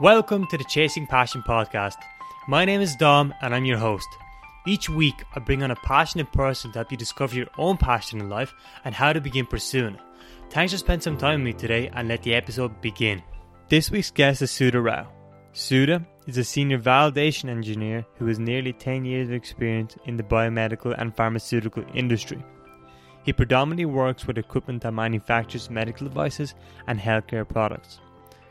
Welcome to the Chasing Passion podcast. My name is Dom and I'm your host. Each week, I bring on a passionate person to help you discover your own passion in life and how to begin pursuing it. Thanks for spending some time with me today and let the episode begin. This week's guest is Sudha Rao. Sudha is a senior validation engineer who has nearly 10 years of experience in the biomedical and pharmaceutical industry. He predominantly works with equipment that manufactures medical devices and healthcare products.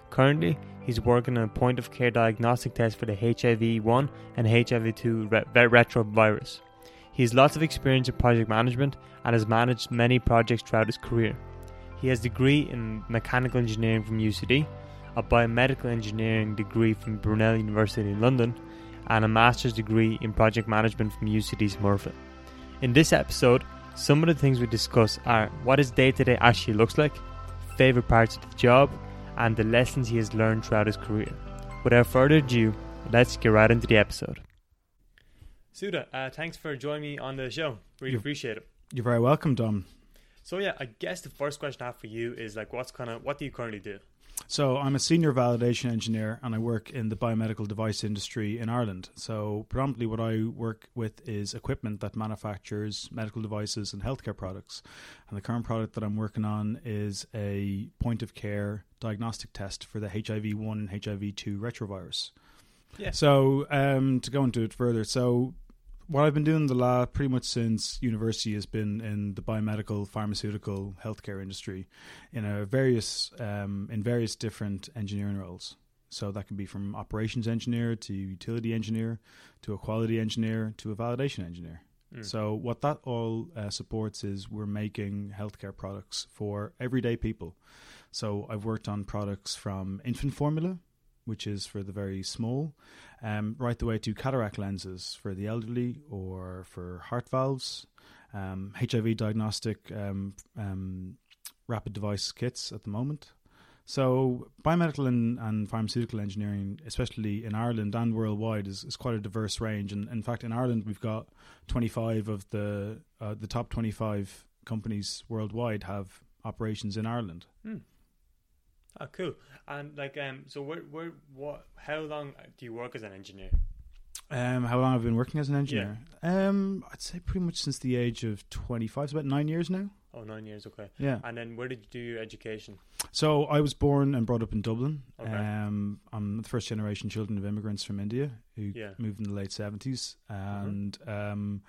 Currently, he's working on a point of care diagnostic test for the HIV 1 and HIV 2 re- retrovirus. He has lots of experience in project management and has managed many projects throughout his career. He has a degree in mechanical engineering from UCD, a biomedical engineering degree from Brunel University in London, and a master's degree in project management from UCD's Smurfit. In this episode, some of the things we discuss are what his day to day actually looks like, favourite parts of the job, and the lessons he has learned throughout his career. Without further ado, let's get right into the episode. Sudha, uh, thanks for joining me on the show. Really You're- appreciate it. You're very welcome, Dom. So yeah, I guess the first question I have for you is like, what's kind of what do you currently do? So, I'm a senior validation engineer and I work in the biomedical device industry in Ireland. So, predominantly what I work with is equipment that manufactures medical devices and healthcare products. And the current product that I'm working on is a point of care diagnostic test for the HIV 1 and HIV 2 retrovirus. Yeah. So, um, to go into it further, so what I've been doing the la pretty much since university has been in the biomedical, pharmaceutical, healthcare industry, in a various um, in various different engineering roles. So that can be from operations engineer to utility engineer to a quality engineer to a validation engineer. Mm. So what that all uh, supports is we're making healthcare products for everyday people. So I've worked on products from infant formula, which is for the very small, um, right the way to cataract lenses for the elderly or for heart valves, um, HIV diagnostic um, um, rapid device kits at the moment. So biomedical and, and pharmaceutical engineering, especially in Ireland and worldwide, is, is quite a diverse range. And in fact, in Ireland, we've got 25 of the uh, the top 25 companies worldwide have operations in Ireland. Oh, cool. And like, um, so where, where, what, how long do you work as an engineer? Um, how long I've been working as an engineer? Um, I'd say pretty much since the age of 25. It's about nine years now. Oh, nine years. Okay. Yeah. And then where did you do your education? So I was born and brought up in Dublin. Okay. Um, I'm the first generation children of immigrants from India who Yeah. moved in the late 70s. And um,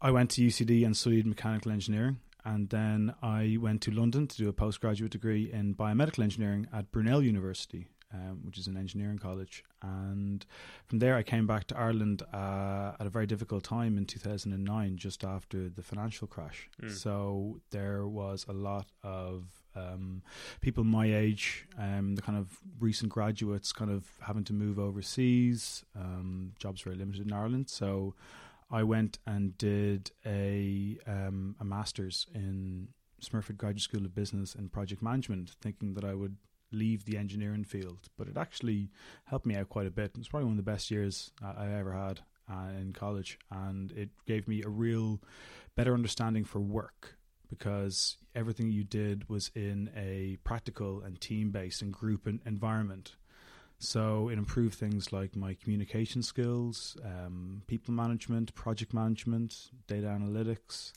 I went to UCD and studied mechanical engineering. And then I went to London to do a postgraduate degree in biomedical engineering at Brunel University, um, which is an engineering college. And from there, I came back to Ireland uh, at a very difficult time in 2009, just after the financial crash. Mm. So there was a lot of um, people my age, um, the kind of recent graduates, kind of having to move overseas. Um, jobs very limited in Ireland, so I went and did a um, a master's in Smurfit Graduate School of Business and Project Management, thinking that I would leave the engineering field. But it actually helped me out quite a bit. It's probably one of the best years I ever had uh, in college, and it gave me a real better understanding for work because everything you did was in a practical and team based and group environment. So it improved things like my communication skills, um, people management, project management, data analytics,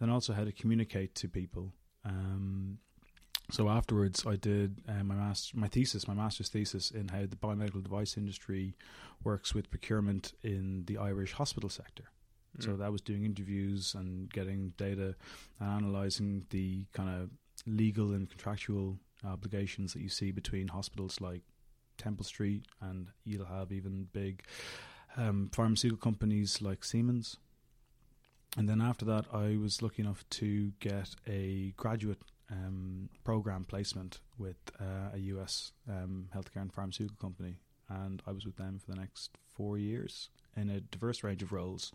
and also how to communicate to people. Um, so afterwards, I did uh, my master, my thesis, my master's thesis in how the biomedical device industry works with procurement in the Irish hospital sector. So Mm. that was doing interviews and getting data and analyzing the kind of legal and contractual obligations that you see between hospitals like Temple Street and you'll have even big um, pharmaceutical companies like Siemens. And then after that, I was lucky enough to get a graduate um, program placement with uh, a US um, healthcare and pharmaceutical company. And I was with them for the next four years in a diverse range of roles,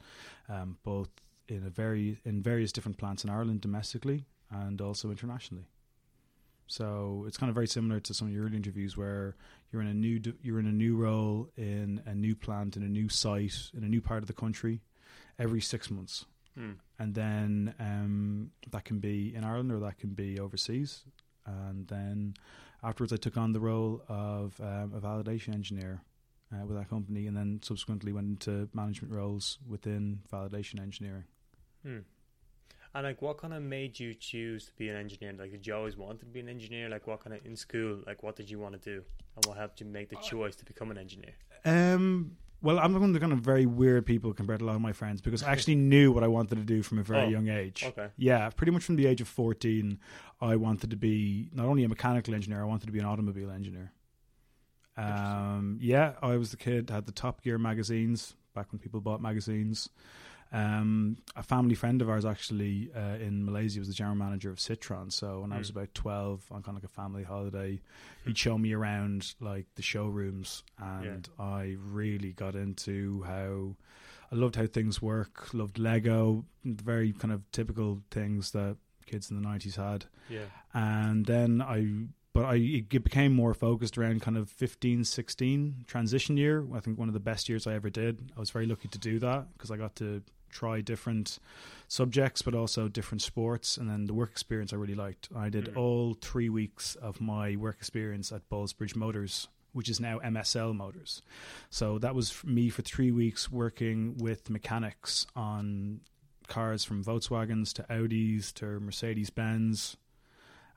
um, both in a very in various different plants in Ireland domestically and also internationally. So it's kind of very similar to some of your early interviews where you're in a new you're in a new role in a new plant in a new site in a new part of the country every six months, Mm. and then um, that can be in Ireland or that can be overseas. and then afterwards I took on the role of um, a validation engineer uh, with that company, and then subsequently went into management roles within validation engineering. Hmm. And like, what kind of made you choose to be an engineer? Like, did you always want to be an engineer? Like, what kind of in school? Like, what did you want to do? And what helped you make the choice to become an engineer? Um, well, I'm one of the kind of very weird people compared to a lot of my friends because I actually knew what I wanted to do from a very Oh, young age. Okay. Yeah, pretty much from the age of 14, I wanted to be not only a mechanical engineer, I wanted to be an automobile engineer. Um, yeah, I was the kid, that had the Top Gear magazines back when people bought magazines. Um, a family friend of ours actually uh, in Malaysia was the general manager of Citroën. So when I was Mm. about 12 on kind of like a family holiday, he'd show me around like the showrooms and I really got into how I loved how things work, loved Lego, very kind of typical things that kids in the 90s had Yeah. and then I but I it became more focused around kind of 15 16 transition year I think one of the best years I ever did I was very lucky to do that because I got to try different subjects but also different sports and then the work experience I really liked I did Mm. all 3 weeks of my work experience at Ballsbridge Motors which is now MSL Motors so that was me for 3 weeks working with mechanics on cars from Volkswagens to Audis to Mercedes Benz.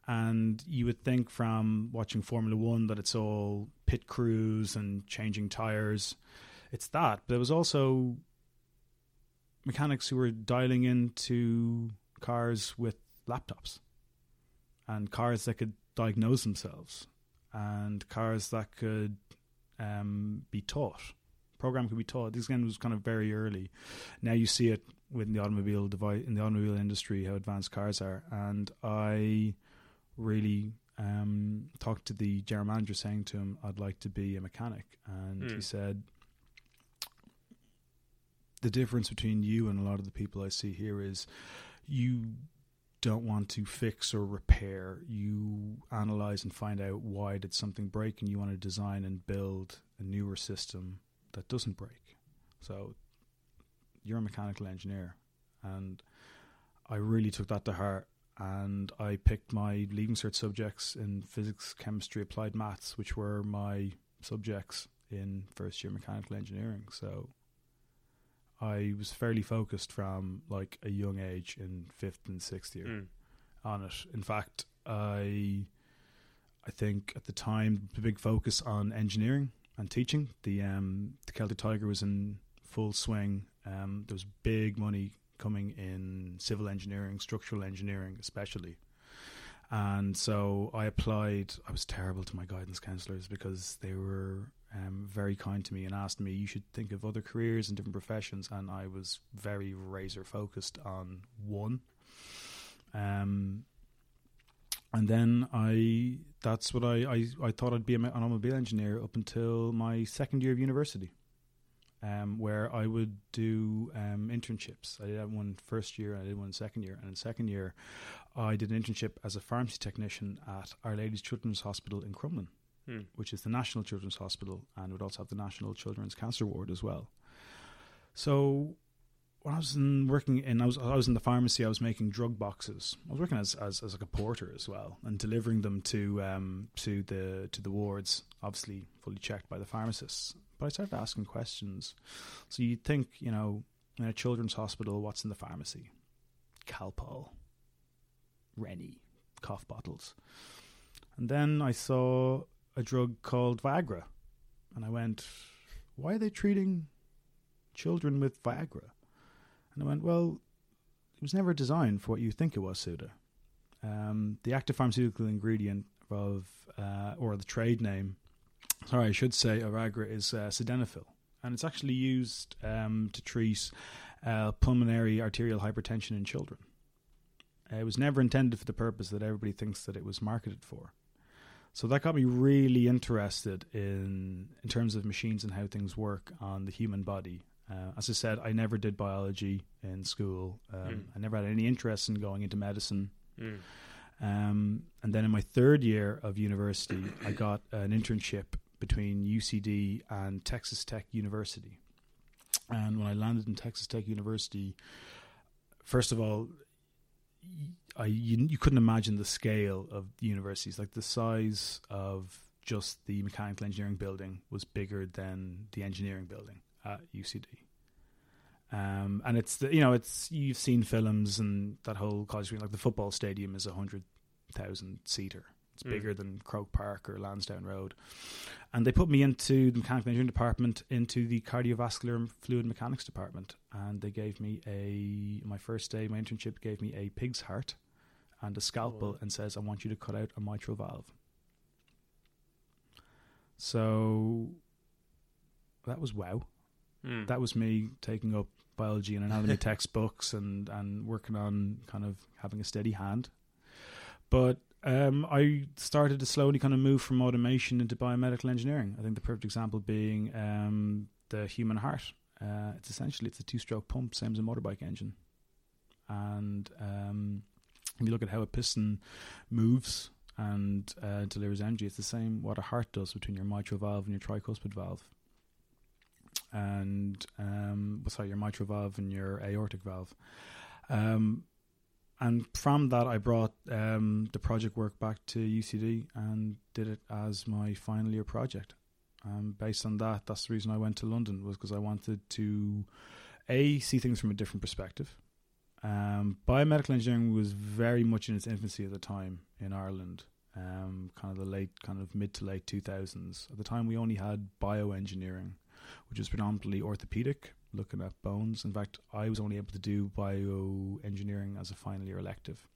And you would think from watching Formula One that it's all pit crews and changing tires. It's that. But there was also mechanics who were dialing into cars with laptops and cars that could diagnose themselves and cars that could um, be taught. Program could be taught. This again was kind of very early. Now you see it within the automobile device in the automobile industry how advanced cars are and i really um, talked to the general manager saying to him i'd like to be a mechanic and he Mm. said the difference between you and a lot of the people i see here is you don't want to fix or repair you analyze and find out why did something break and you want to design and build a newer system that doesn't break so you're a mechanical engineer and I really took that to heart and I picked my leaving cert subjects in physics, chemistry, applied maths, which were my subjects in first year mechanical engineering. So I was fairly focused from like a young age in fifth and sixth year Mm. on it. In fact, I I think at the time the big focus on engineering and teaching. The um the Celtic Tiger was in full swing. Um, there was big money coming in civil engineering, structural engineering, especially. And so I applied. I was terrible to my guidance counselors because they were um, very kind to me and asked me, "You should think of other careers and different professions." And I was very razor focused on one. Um, and then I that's what I, I, I thought I'd be an automobile engineer up until my second year of university, um, where I would do um, internships. I did one first year, and I did one second year, and in second year, I did an internship as a pharmacy technician at Our Lady's Children's Hospital in Crumlin, Hmm. which is the National Children's Hospital, and would also have the National Children's Cancer Ward as well. So when I was in working in, I was I was in the pharmacy. I was making drug boxes. I was working as as, as like a porter as well, and delivering them to um to the to the wards. Obviously, fully checked by the pharmacists. But I started asking questions. So you'd think, you know, in a children's hospital, what's in the pharmacy? Calpol, Rennie, cough bottles, and then I saw a drug called Viagra, and I went, why are they treating children with Viagra? And I went, well, it was never designed for what you think it was, Sudha. Um, the active pharmaceutical ingredient of, uh, or the trade name, sorry, I should say, of Viagra is uh, sildenafil. And it's actually used um, to treat uh, pulmonary arterial hypertension in children. It was never intended for the purpose that everybody thinks that it was marketed for. So that got me really interested in in terms of machines and how things work on the human body. Uh, as I said, I never did biology in school. Um, Mm. I never had any interest in going into medicine. Mm. Um, and then in my third year of university, I got an internship between UCD and Texas Tech University. And when I landed in Texas Tech University, first of all, I you, you couldn't imagine the scale of the universities, like the size of just the mechanical engineering building was bigger than the engineering building at UCD. Um, and it's the, you know it's you've seen films and that whole college like the football stadium is a hundred thousand seater. It's Mm. bigger than Croke Park or Lansdowne Road. And they put me into the mechanical engineering department, into the cardiovascular and fluid mechanics department, and they gave me a my first day, my internship gave me a pig's heart and a scalpel, Oh. and says, "I want you to cut out a mitral valve." So that was wow Mm. that was me taking up biology and anatomy textbooks and and working on kind of having a steady hand. But um, I started to slowly kind of move from automation into biomedical engineering. I think the perfect example being um, the human heart. Uh, it's essentially it's a two-stroke pump, same as a motorbike engine. And um, if you look at how a piston moves and uh, delivers energy, it's the same what a heart does between your mitral valve and your tricuspid valve and um, sorry, your mitral valve and your aortic valve. Um, and from that, I brought um, the project work back to UCD and did it as my final year project. Um, based on that, that's the reason I went to London was because I wanted to a see things from a different perspective. Um, biomedical engineering was very much in its infancy at the time in Ireland. Um, kind of the late, kind of mid to late two thousands. At the time, we only had bioengineering, which was predominantly orthopedic, looking at bones. In fact, I was only able to do bioengineering as a final year elective.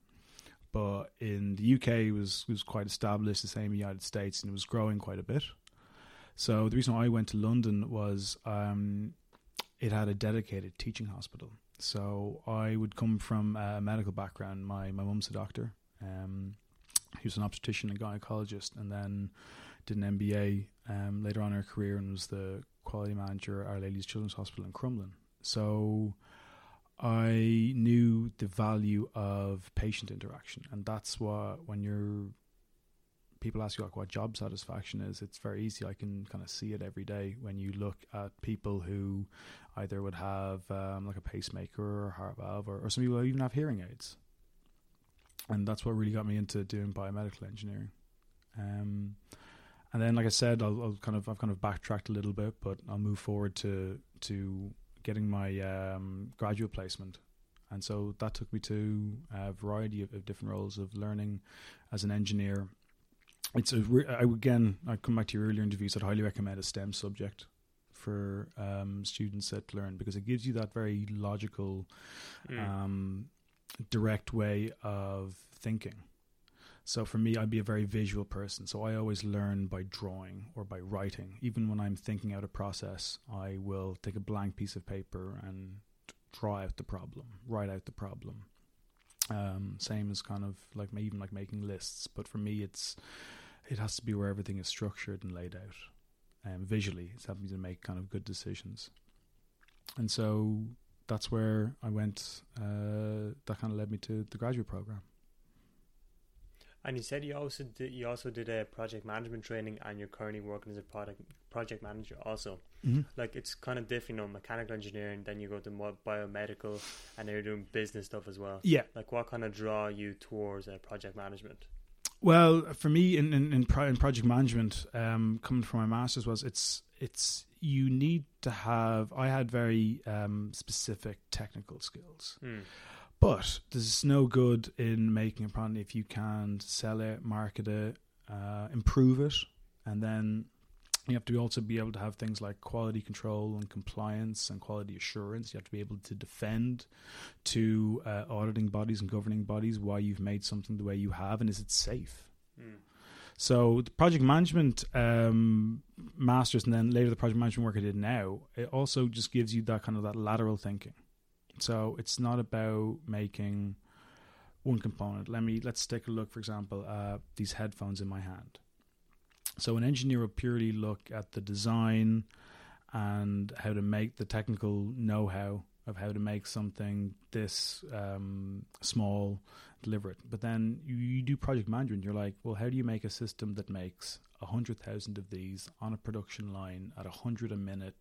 But in the UK, it was was quite established, the same in the United States, and it was growing quite a bit. So the reason I went to London was um, it had a dedicated teaching hospital. So I would come from a medical background. My my mum's a doctor. Um, he was an obstetrician and gynecologist, and then did an MBA um, later on in her career and was the quality manager at Our Lady's Children's Hospital in Crumlin. So I knew the value of patient interaction, and that's what when you're people ask you like what job satisfaction is, it's very easy. I can kind of see it every day when you look at people who either would have um, like a pacemaker or a heart valve, or, or some people even have hearing aids, and that's what really got me into doing biomedical engineering. Um, and then, like I said, I'll, I'll kind of I've kind of backtracked a little bit, but I'll move forward to to getting my um, graduate placement, and so that took me to a variety of, of different roles of learning as an engineer. It's a re- I, again, I come back to your earlier interviews. I'd highly recommend a STEM subject for um, students that learn because it gives you that very logical, Mm. um, direct way of thinking. So for me, I'd be a very visual person. So I always learn by drawing or by writing. Even when I'm thinking out a process, I will take a blank piece of paper and draw out the problem, write out the problem. Um, same as kind of like even like making lists, but for me, it's it has to be where everything is structured and laid out, um, visually. It's helping me to make kind of good decisions, and so that's where I went. Uh, that kind of led me to the graduate program. And you said you also did, you also did a project management training, and you're currently working as a product project manager. Also, Mm-hmm. like it's kind of different, you know, mechanical engineering. Then you go to more biomedical, and then you're doing business stuff as well. Yeah. Like, what kind of draw you towards uh, project management? Well, for me in in, in, pro- in project management, um, coming from my masters was it's it's you need to have. I had very um, specific technical skills, Mm. But there's no good in making a product if you can't sell it, market it, uh, improve it, and then you have to also be able to have things like quality control and compliance and quality assurance. You have to be able to defend to uh, auditing bodies and governing bodies why you've made something the way you have and is it safe. Mm. So the project management um, masters, and then later the project management work I did now, it also just gives you that kind of that lateral thinking. So it's not about making one component. Let me let's take a look, for example, uh, these headphones in my hand. So an engineer will purely look at the design and how to make the technical know-how of how to make something this um, small, deliver it. But then you, you do project management. You're like, well, how do you make a system that makes a hundred thousand of these on a production line at a hundred a minute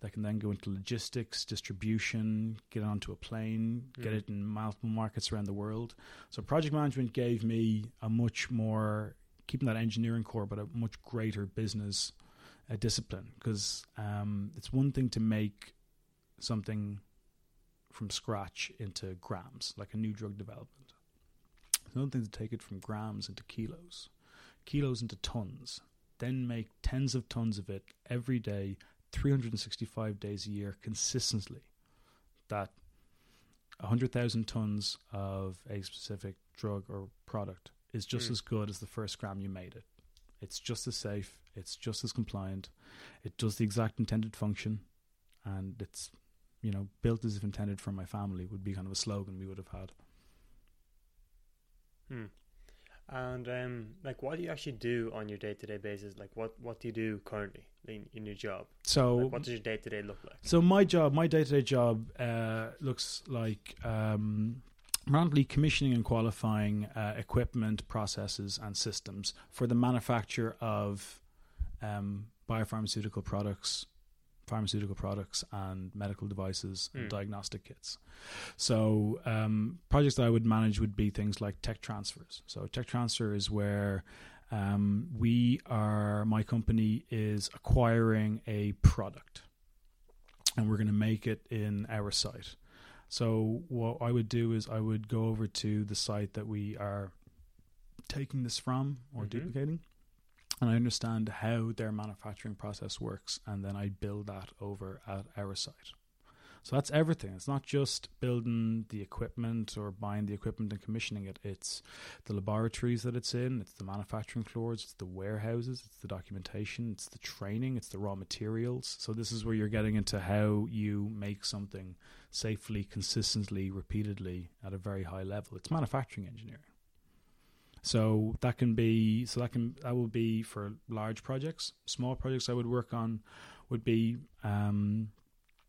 that can then go into logistics, distribution, get onto a plane, mm. get it in multiple markets around the world. So project management gave me a much more keeping that engineering core, but a much greater business uh, discipline because um, it's one thing to make something from scratch into grams, like a new drug development. Another thing to take it from grams into kilos, kilos into tons, then make tens of tons of it every day, 365 days a year consistently. That 100,000 tons of a specific drug or product is just mm. as good as the first gram you made it. It's just as safe, it's just as compliant, it does the exact intended function, and it's you know, built as if intended for my family would be kind of a slogan we would have had. Hmm. And um, like, what do you actually do on your day to day basis? Like, what what do you do currently in, in your job? So, like, what does your day to day look like? So, my job, my day to day job, uh, looks like um, commissioning and qualifying uh, equipment, processes, and systems for the manufacture of um, biopharmaceutical products pharmaceutical products and medical devices and mm. diagnostic kits. So um, projects that I would manage would be things like tech transfers. So tech transfer is where um, we are. My company is acquiring a product, and we're going to make it in our site. So what I would do is I would go over to the site that we are taking this from or mm-hmm. duplicating and I understand how their manufacturing process works, and then I build that over at our site. So that's everything. It's not just building the equipment or buying the equipment and commissioning it. It's the laboratories that it's in, it's the manufacturing floors, it's the warehouses, it's the documentation, it's the training, it's the raw materials. So this is where you're getting into how you make something safely, consistently, repeatedly at a very high level. It's manufacturing engineering. So that can be so that can that will be for large projects. Small projects I would work on would be um,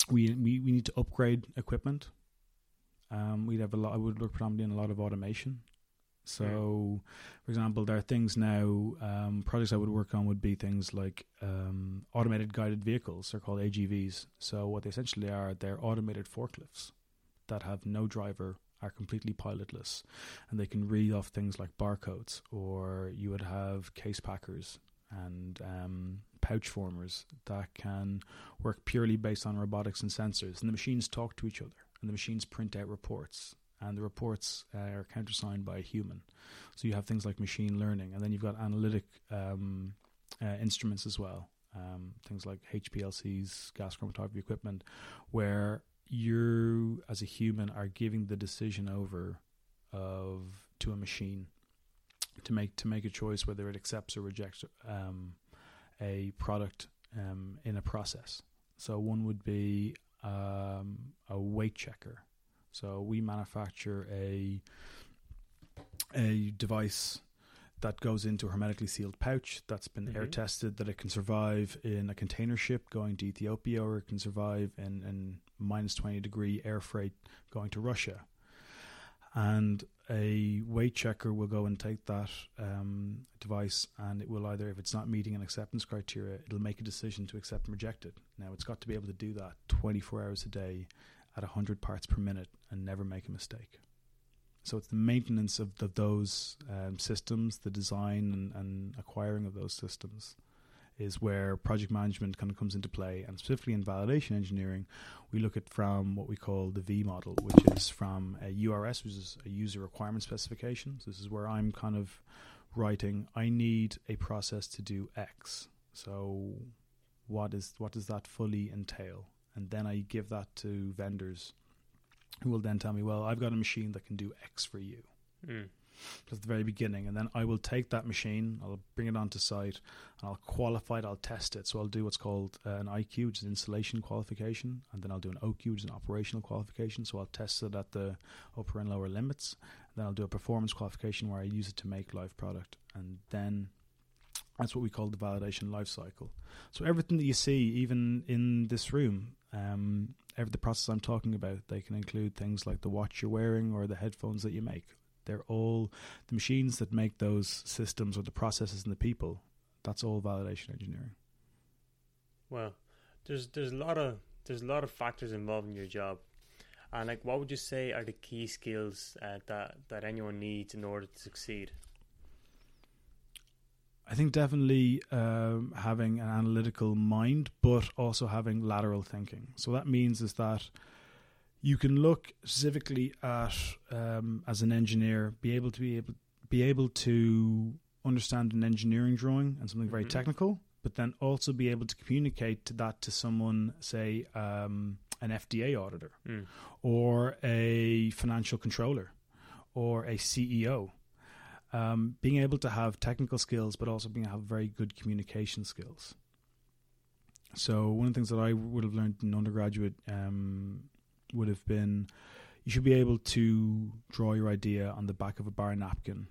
we, we we need to upgrade equipment. Um, we'd have a lot. I would work predominantly in a lot of automation. So, for example, there are things now. Um, projects I would work on would be things like um, automated guided vehicles. They're called AGVs. So, what they essentially are, they're automated forklifts that have no driver are completely pilotless and they can read off things like barcodes or you would have case packers and um, pouch formers that can work purely based on robotics and sensors and the machines talk to each other and the machines print out reports and the reports uh, are countersigned by a human. So you have things like machine learning and then you've got analytic um, uh, instruments as well um, things like HPLCs, gas chromatography equipment, where you as a human are giving the decision over of to a machine to make to make a choice whether it accepts or rejects um, a product um, in a process. So one would be um, a weight checker. So we manufacture a a device that goes into a hermetically sealed pouch that's been mm-hmm. air tested that it can survive in a container ship going to Ethiopia or it can survive in, in minus 20 degree air freight going to Russia. And a weight checker will go and take that um, device and it will either, if it's not meeting an acceptance criteria, it'll make a decision to accept and reject it. Now, it's got to be able to do that 24 hours a day at 100 parts per minute and never make a mistake. So it's the maintenance of the, those um, systems, the design and, and, acquiring of those systems is where project management kind of comes into play. And specifically in validation engineering, we look at from what we call the V model, which is from a URS, which is a user requirement specification. So this is where I'm kind of writing, I need a process to do X. So what is what does that fully entail? And then I give that to vendors who will then tell me, well, I've got a machine that can do X for you. Mm. At the very beginning, and then I will take that machine, I'll bring it onto site, and I'll qualify it, I'll test it. So I'll do what's called uh, an IQ, which is installation qualification, and then I'll do an OQ, which is an operational qualification. So I'll test it at the upper and lower limits. And then I'll do a performance qualification where I use it to make live product, and then that's what we call the validation life cycle. So everything that you see, even in this room, um, every the process I'm talking about. They can include things like the watch you're wearing or the headphones that you make. They're all the machines that make those systems or the processes and the people. That's all validation engineering. Well, there's there's a lot of there's a lot of factors involved in your job, and like, what would you say are the key skills uh, that that anyone needs in order to succeed? I think definitely um, having an analytical mind, but also having lateral thinking. So that means is that you can look specifically at um, as an engineer, be able to be able be able to understand an engineering drawing and something very Mhm. technical, but then also be able to communicate to that to someone, say um, an FDA auditor Mm. or a financial controller or a CEO. Um, being able to have technical skills, but also being able to have very good communication skills. So one of the things that I would have learned in undergraduate um, would have been you should be able to draw your idea on the back of a bar napkin.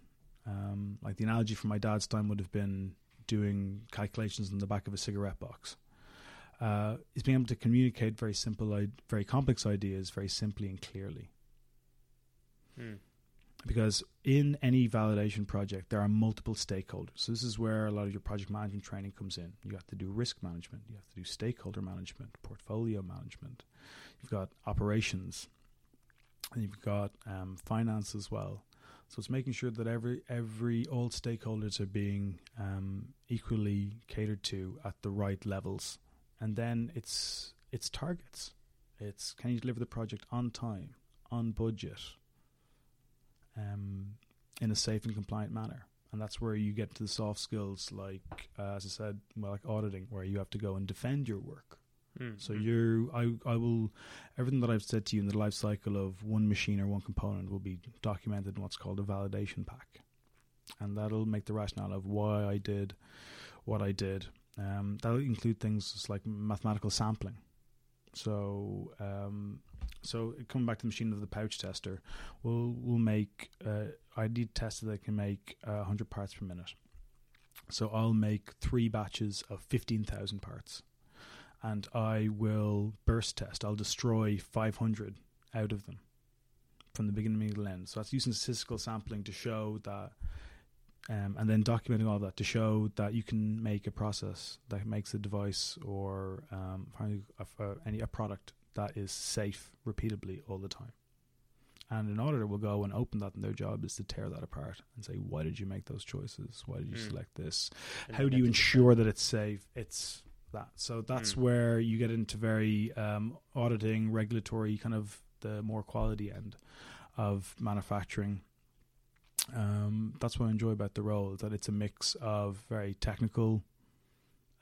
Um, like the analogy from my dad's time would have been doing calculations on the back of a cigarette box. Uh, is being able to communicate very simple, very complex ideas very simply and clearly. Mm. Because in any validation project, there are multiple stakeholders. So this is where a lot of your project management training comes in. You have to do risk management, you have to do stakeholder management, portfolio management. You've got operations, and you've got um, finance as well. So it's making sure that every every all stakeholders are being um, equally catered to at the right levels, and then it's it's targets. It's can you deliver the project on time, on budget, um, in a safe and compliant manner. And that's where you get to the soft skills, like uh, as I said, well, like auditing, where you have to go and defend your work. Mm. So Mm. you're, I, I will, everything that I've said to you in the life cycle of one machine or one component will be documented in what's called a validation pack, and that'll make the rationale of why I did what I did. Um, that'll include things like mathematical sampling. So, um, so coming back to the machine of the pouch tester, we'll we'll make uh, I need tests that can make uh, 100 parts per minute. So I'll make three batches of 15,000 parts and I will burst test. I'll destroy 500 out of them from the beginning to the end. So that's using statistical sampling to show that, um, and then documenting all that to show that you can make a process that makes a device or um, any a product that is safe repeatably all the time. And an auditor will go and open that, and their job is to tear that apart and say, "Why did you make those choices? Why did you Mm. select this? And how do you ensure that it's safe it's that so that's Mm. where you get into very um, auditing regulatory kind of the more quality end of manufacturing um, that's what I enjoy about the role that it's a mix of very technical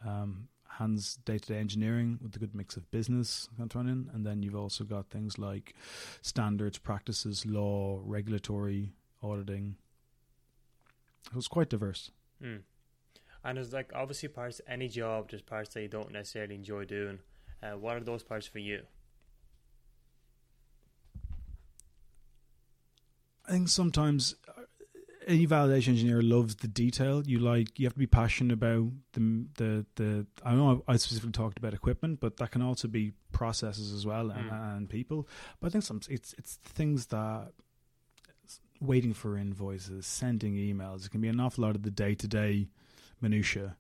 um, hands day-to-day engineering with a good mix of business thrown in and then you've also got things like standards practices law regulatory auditing it was quite diverse Mm. And there's like obviously parts any job there's parts that you don't necessarily enjoy doing. Uh, what are those parts for you? I think sometimes any validation engineer loves the detail. You like you have to be passionate about the the the. I know I specifically talked about equipment, but that can also be processes as well and, Mm. and people. But I think some it's it's things that waiting for invoices, sending emails. It can be an awful lot of the day to day minutia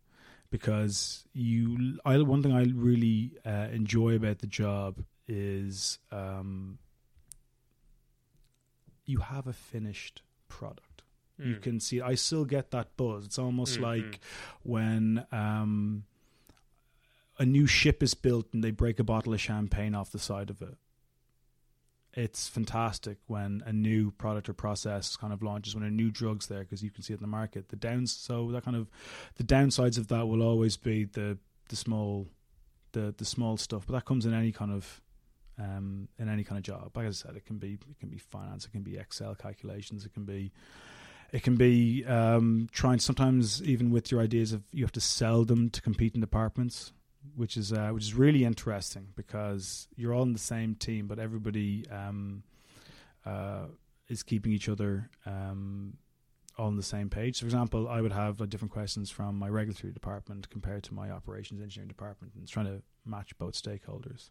because you. I one thing I really uh, enjoy about the job is. Um, you have a finished product. You Mm. can see. I still get that buzz. It's almost Mm, like mm. when um, a new ship is built and they break a bottle of champagne off the side of it. It's fantastic when a new product or process kind of launches, when a new drug's there because you can see it in the market. The downs, so that kind of the downsides of that will always be the the small, the the small stuff, but that comes in any kind of um, in any kind of job. Like I said, it can be it can be finance, it can be Excel calculations, it can be it can be um, trying sometimes even with your ideas of you have to sell them to compete in departments, which is uh, which is really interesting because you're all in the same team, but everybody um, uh, is keeping each other um, all on the same page. So, for example, I would have uh, different questions from my regulatory department compared to my operations engineering department, and it's trying to match both stakeholders.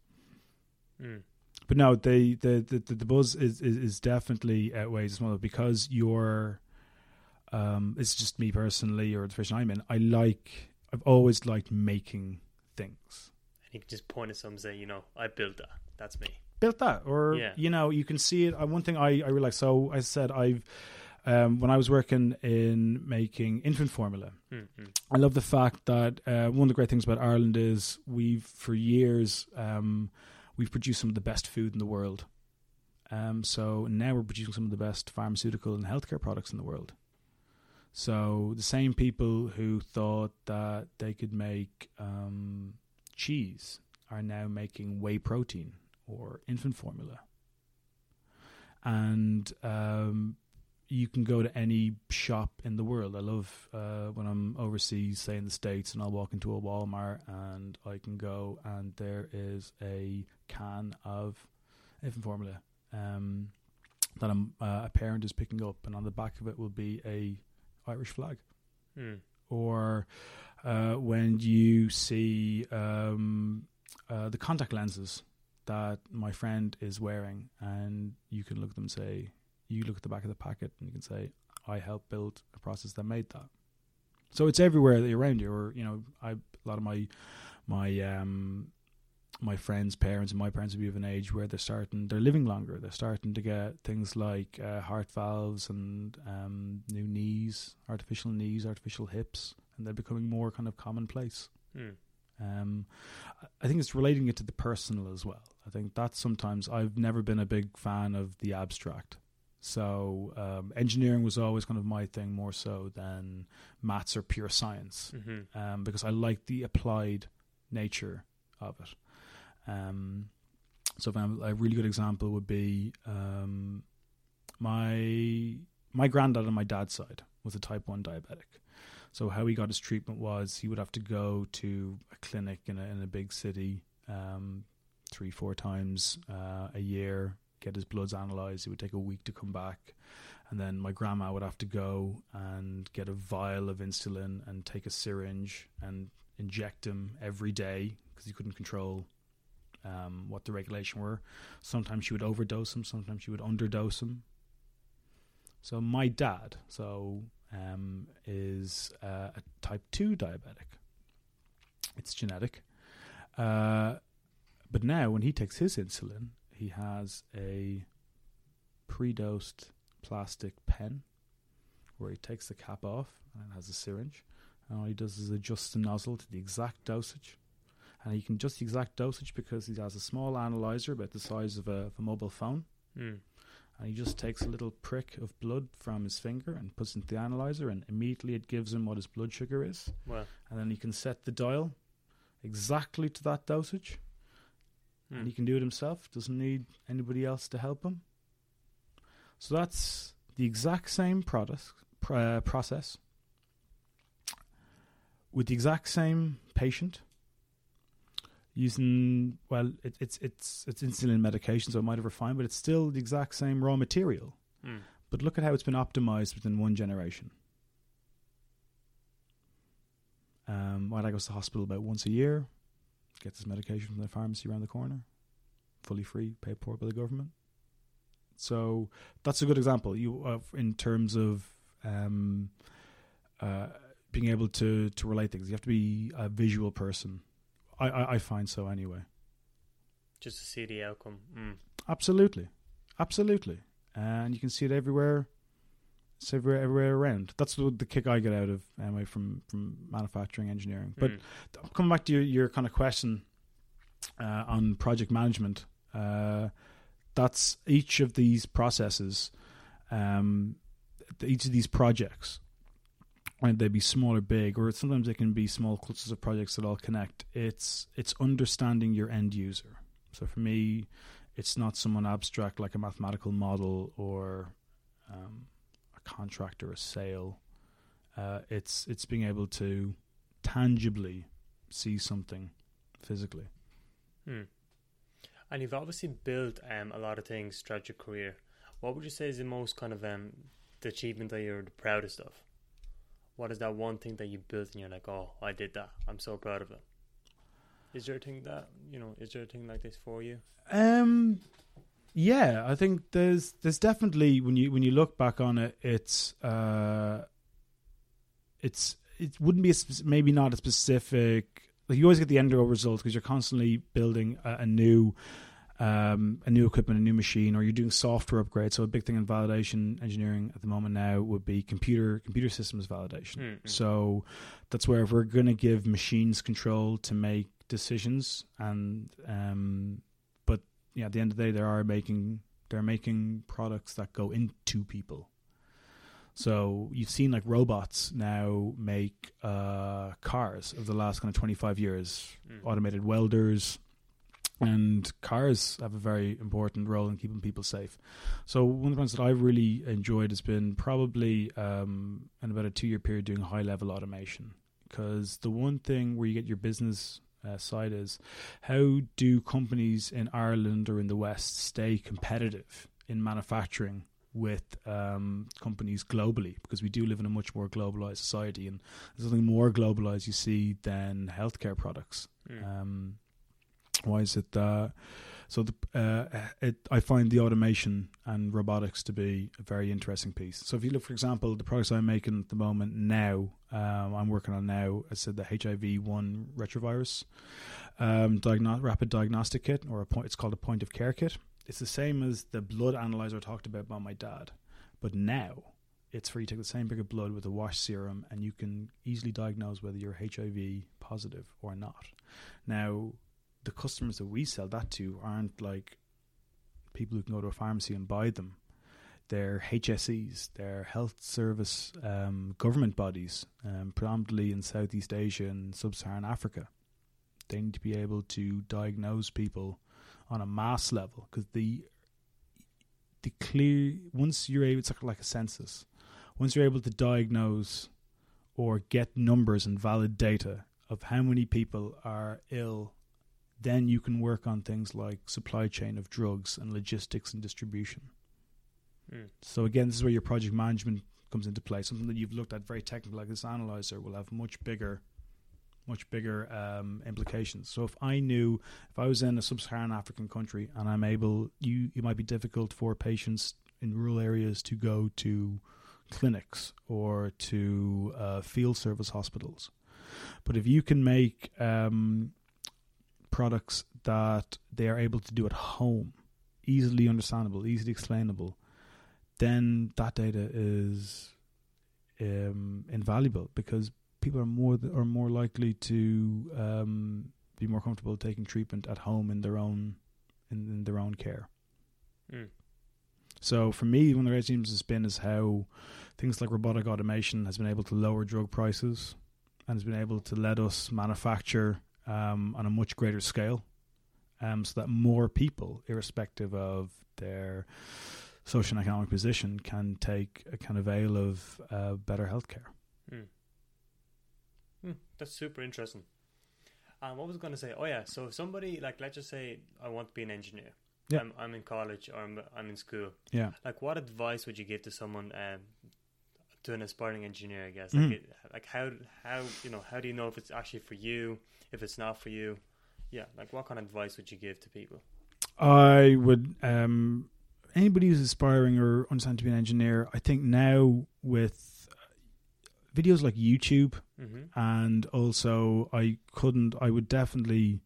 Mm. But no, the the the, the buzz is, is, is definitely outweighs the small because you're. Um, it's just me personally, or the profession I'm in. I like. I've always liked making things. And you can just point at something and say, you know, I built that. That's me. Built that, or Yeah. you know, you can see it. Uh, one thing I I realized. So I said I've. Um, when I was working in making infant formula, Mm, mm. I love the fact that uh, one of the great things about Ireland is we've for years um, we've produced some of the best food in the world. Um, so now we're producing some of the best pharmaceutical and healthcare products in the world. So the same people who thought that they could make um, cheese are now making whey protein or infant formula. And um, you can go to any shop in the world. I love uh, when I'm overseas, say in the States, and I'll walk into a Walmart and I can go and there is a can of infant formula um, that uh, a parent is picking up, and on the back of it will be a Irish flag. Mm. Or uh, when you see um, uh, the contact lenses that my friend is wearing, and you can look at them and say, you look at the back of the packet and you can say, I helped build a process that made that. So it's everywhere that you're around you. Or you know, I a lot of my my um my friends' parents and my parents would be of an age where they're starting, they're living longer. They're starting to get things like uh, heart valves and um, new knees, artificial knees, artificial hips, and they're becoming more kind of commonplace. Mm. Um, I think it's relating it to the personal as well. I think that's sometimes I've never been a big fan of the abstract. So um, engineering was always kind of my thing more so than maths or pure science hmm um, because I like the applied nature of it. Um, so a really good example would be um, my my granddad on my dad's side was a type one diabetic. So how he got his treatment was he would have to go to a clinic in a in a big city um, three four times uh, a year, get his bloods analyzed. It would take a week to come back, and then my grandma would have to go and get a vial of insulin and take a syringe and inject him every day because he couldn't control um, what the regulation were. Sometimes she would overdose him, sometimes she would underdose him. So my dad, so um, is uh, a type two diabetic. It's genetic, uh, but now when he takes his insulin, he has a pre-dosed plastic pen where he takes the cap off and has a syringe. And all he does is adjust the nozzle to the exact dosage. And he can adjust the exact dosage because he has a small analyzer about the size of a, of a mobile phone. Mm. And he just takes a little prick of blood from his finger and puts it into the analyzer, and immediately it gives him what his blood sugar is. Well, And then he can set the dial exactly to that dosage, mm. and he can do it himself. Doesn't need anybody else to help him. So that's the exact same product pr- uh, process with the exact same patient using well it, it's it's it's insulin medication so it might have refined but it's still the exact same raw material. Mm. but look at how it's been optimized within one generation. Um, my dad goes to the hospital about once a year gets his medication from the pharmacy around the corner fully free paid for by the government. So that's a good example you uh, in terms of um, uh, being able to to relate things. You have to be a visual person I, I, I find so anyway just to see the outcome. Mm. Absolutely, absolutely, and you can see it everywhere. It's everywhere, everywhere around. That's the, the kick I get out of anyway from from manufacturing engineering. But Mm. coming back to your, your kind of question uh, on project management, uh, that's each of these processes, um, each of these projects, whether they be small or big, or sometimes they can be small clusters of projects that all connect. It's it's understanding your end user. So for me, it's not someone abstract like a mathematical model or um, a contract or a sale. Uh, it's it's being able to tangibly see something physically. Mm. And you've obviously built um, a lot of things throughout your career. What would you say is the most kind of um, the achievement that you're the proudest of? What is that one thing that you built and you're like, oh, I did that. I'm so proud of it. Is there a thing that you know? Is there a thing like this for you? Um, yeah, I think there's there's definitely when you when you look back on it, it's uh, it's it wouldn't be a spec- maybe not a specific. Like you always get the end result because you're constantly building a, a new. Um, a new equipment, a new machine, or you're doing software upgrades. So a big thing in validation engineering at the moment now would be computer computer systems validation. Mm, mm. So that's where if we're going to give machines control to make decisions, and um, but yeah, at the end of the day, they are making they're making products that go into people. So you've seen like robots now make uh, cars of the last kind of twenty five years, Mm. automated welders, and cars have a very important role in keeping people safe. So one of the ones that I've really enjoyed has been probably um, in about a two year period doing high level automation. Because the one thing where you get your business uh, side is how do companies in Ireland or in the West stay competitive in manufacturing with um, companies globally? Because we do live in a much more globalized society, and there's something more globalized you see than healthcare products. Mm. Um, why is it that? So the, uh, it, I find the automation and robotics to be a very interesting piece. So if you look, for example, the products I'm making at the moment now, um, I'm working on now. I said the HIV one retrovirus um, diagno- rapid diagnostic kit, or a point. It's called a point of care kit. It's the same as the blood analyzer I talked about by my dad, but now it's where you take the same big of blood with a wash serum, and you can easily diagnose whether you're HIV positive or not. Now, the customers that we sell that to aren't like people who can go to a pharmacy and buy them. They're HSEs, they're health service um, government bodies, um, predominantly in Southeast Asia and Sub Saharan Africa. They need to be able to diagnose people on a mass level because the the clear once you're able, it's like, like a census. Once you're able to diagnose or get numbers and valid data of how many people are ill then you can work on things like supply chain of drugs and logistics and distribution. Mm. So again, this is where your project management comes into play. Something that you've looked at very technical, like this analyzer, will have much bigger, much bigger um, implications. So if I knew, if I was in a sub-Saharan African country and I'm able, you it might be difficult for patients in rural areas to go to clinics or to uh, field service hospitals. But if you can make um, products that they are able to do at home, easily understandable, easily explainable, then that data is um, invaluable because people are more th- are more likely to um, be more comfortable taking treatment at home in their own in, in their own care. Mm. So for me, one of the great themes has been is how things like robotic automation has been able to lower drug prices and has been able to let us manufacture um, on a much greater scale, um, so that more people, irrespective of their social and economic position, can take a kind of avail of uh, better healthcare. Mm. Mm, that's super interesting. Um, what was I going to say? Oh yeah, so if somebody like let's just say I want to be an engineer. Yeah. I'm, I'm in college or I'm, I'm in school. Yeah. Like, what advice would you give to someone um, to an aspiring engineer? I guess. Like, it, like how how you know how do you know if it's actually for you, if it's not for you? Yeah. Like, what kind of advice would you give to people? I would um, anybody who's aspiring or understand to be an engineer. I think now with videos like YouTube Mm-hmm. and also I couldn't. I would definitely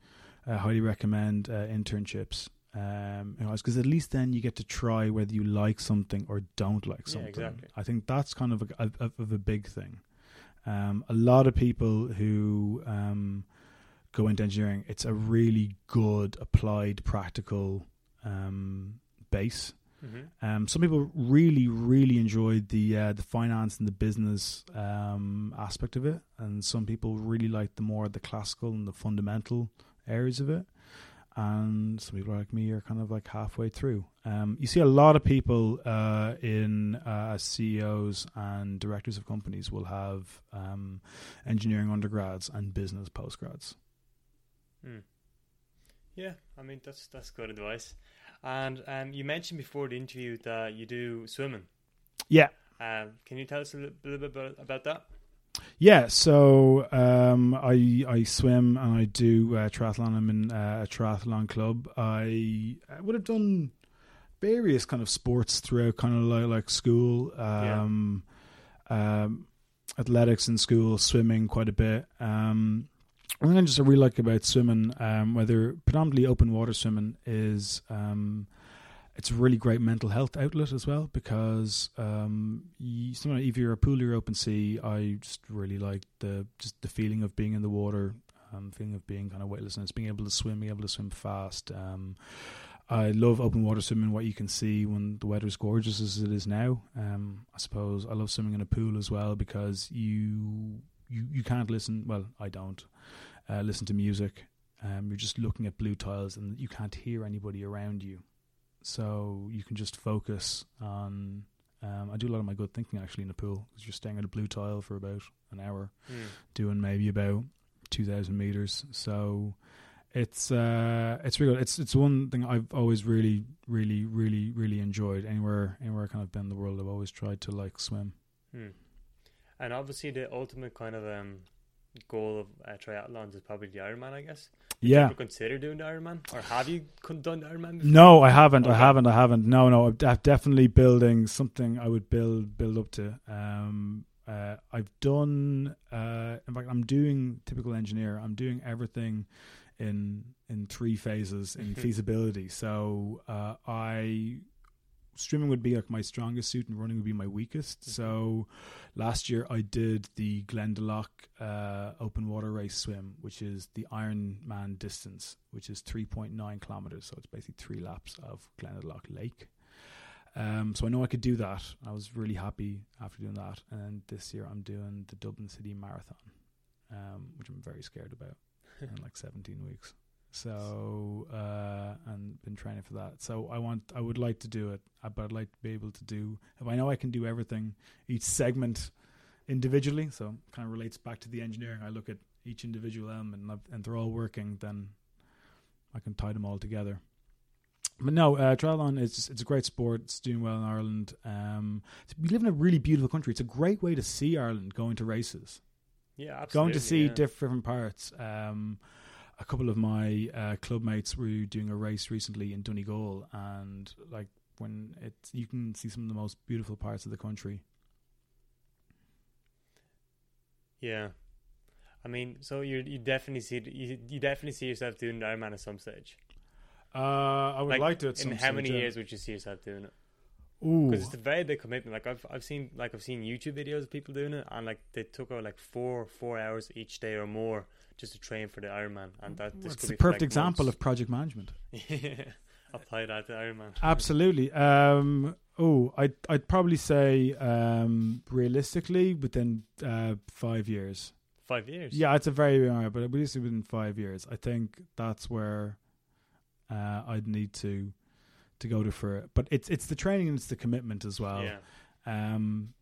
uh, highly recommend uh, internships. Um, because at least then you get to try whether you like something or don't like Yeah, something. exactly. I think that's kind of a, of, of a big thing. Um, a lot of people who um, go into engineering, it's a really good applied practical um, base. Mm-hmm. Um, some people really, really enjoyed the uh, the finance and the business um, aspect of it, and some people really like the more the classical and the fundamental areas of it. And some people like me are kind of like halfway through. Um, you see a lot of people uh, in uh, CEOs and directors of companies will have um, engineering undergrads and business postgrads. Mm. Yeah, I mean that's that's good advice. And um, you mentioned before the interview that you do swimming. Yeah, Um, can you tell us a little, little bit about, about that? Yeah, so um, I I swim and I do uh, triathlon. I'm in uh, a triathlon club. I, I would have done various kind of sports throughout, kind of like, like school, um, um, athletics in school, swimming quite a bit. Um, one thing I just really like about swimming, um, whether predominantly open water swimming, is um, it's a really great mental health outlet as well because um, you, if you're a pool or open sea, I just really like the just the feeling of being in the water, um, feeling of being kind of weightlessness, being able to swim, being able to swim fast. Um, I love open water swimming. What you can see when the weather is gorgeous as it is now. Um, I suppose I love swimming in a pool as well because you you you can't listen. Well, I don't uh, listen to music. Um, you're just looking at blue tiles and you can't hear anybody around you so you can just focus on. Um, I do a lot of my good thinking actually in the pool because you're staying at a blue tile for about an hour, Mm. doing maybe about two thousand meters. So it's uh, it's really good. It's it's one thing I've always really, really, really, really enjoyed. Anywhere anywhere I kind of been in the world, I've always tried to like swim. Hmm. And obviously, the ultimate kind of um, goal of uh, triathlons is probably the Ironman, I guess. Yeah. Ever consider doing the Ironman, or have you done the Ironman? Before? No, I haven't. I haven't. I haven't. No, no. I'm de- definitely building something. I would build build up to. Um, uh, I've done. Uh, in fact, I'm doing typical engineer. I'm doing everything in in three phases in feasibility. So uh, I swimming would be like my strongest suit, and running would be my weakest. Mhm. So last year I did the Glendalough uh, open water race swim, which is the Ironman distance, which is 3.9 kilometers. So it's basically three laps of Glendalough Lake. Um, so I know I could do that. I was really happy after doing that. And this year I'm doing the Dublin City Marathon, um, which I'm very scared about in like 17 weeks. So uh, and been training for that. So I want, I would like to do it, uh, but I'd like to be able to do. If I know I can do everything, each segment individually, so it kind of relates back to the engineering. I look at each individual element, and, and they're all working. Then I can tie them all together. But no, uh, triathlon is it's a great sport. It's doing well in Ireland. Um, we live in a really beautiful country. It's a great way to see Ireland going to races Yeah, absolutely. going to see yeah. different parts. Um, a couple of my uh, club mates were doing a race recently in Donegal, and like when it, you can see some of the most beautiful parts of the country. Yeah, I mean, so you you definitely see you, you definitely see yourself doing the Ironman at some stage. Uh, I would Like, like to. At In some how many yeah. years would you see yourself doing it? Because it's a very big commitment. Like I've I've seen like I've seen YouTube videos of people doing it, and like they took out like four four hours each day or more just to train for the Ironman, and that this Well, a perfect example months. of project management. Yeah, apply that to Ironman. Absolutely. Um, oh, I'd I'd probably say um, realistically within uh, five years. Five years. Yeah, it's a very uh, but at least within five years. I think that's where uh, I'd need to to go to for it. But it's it's the training and it's the commitment as well. yeah. Um,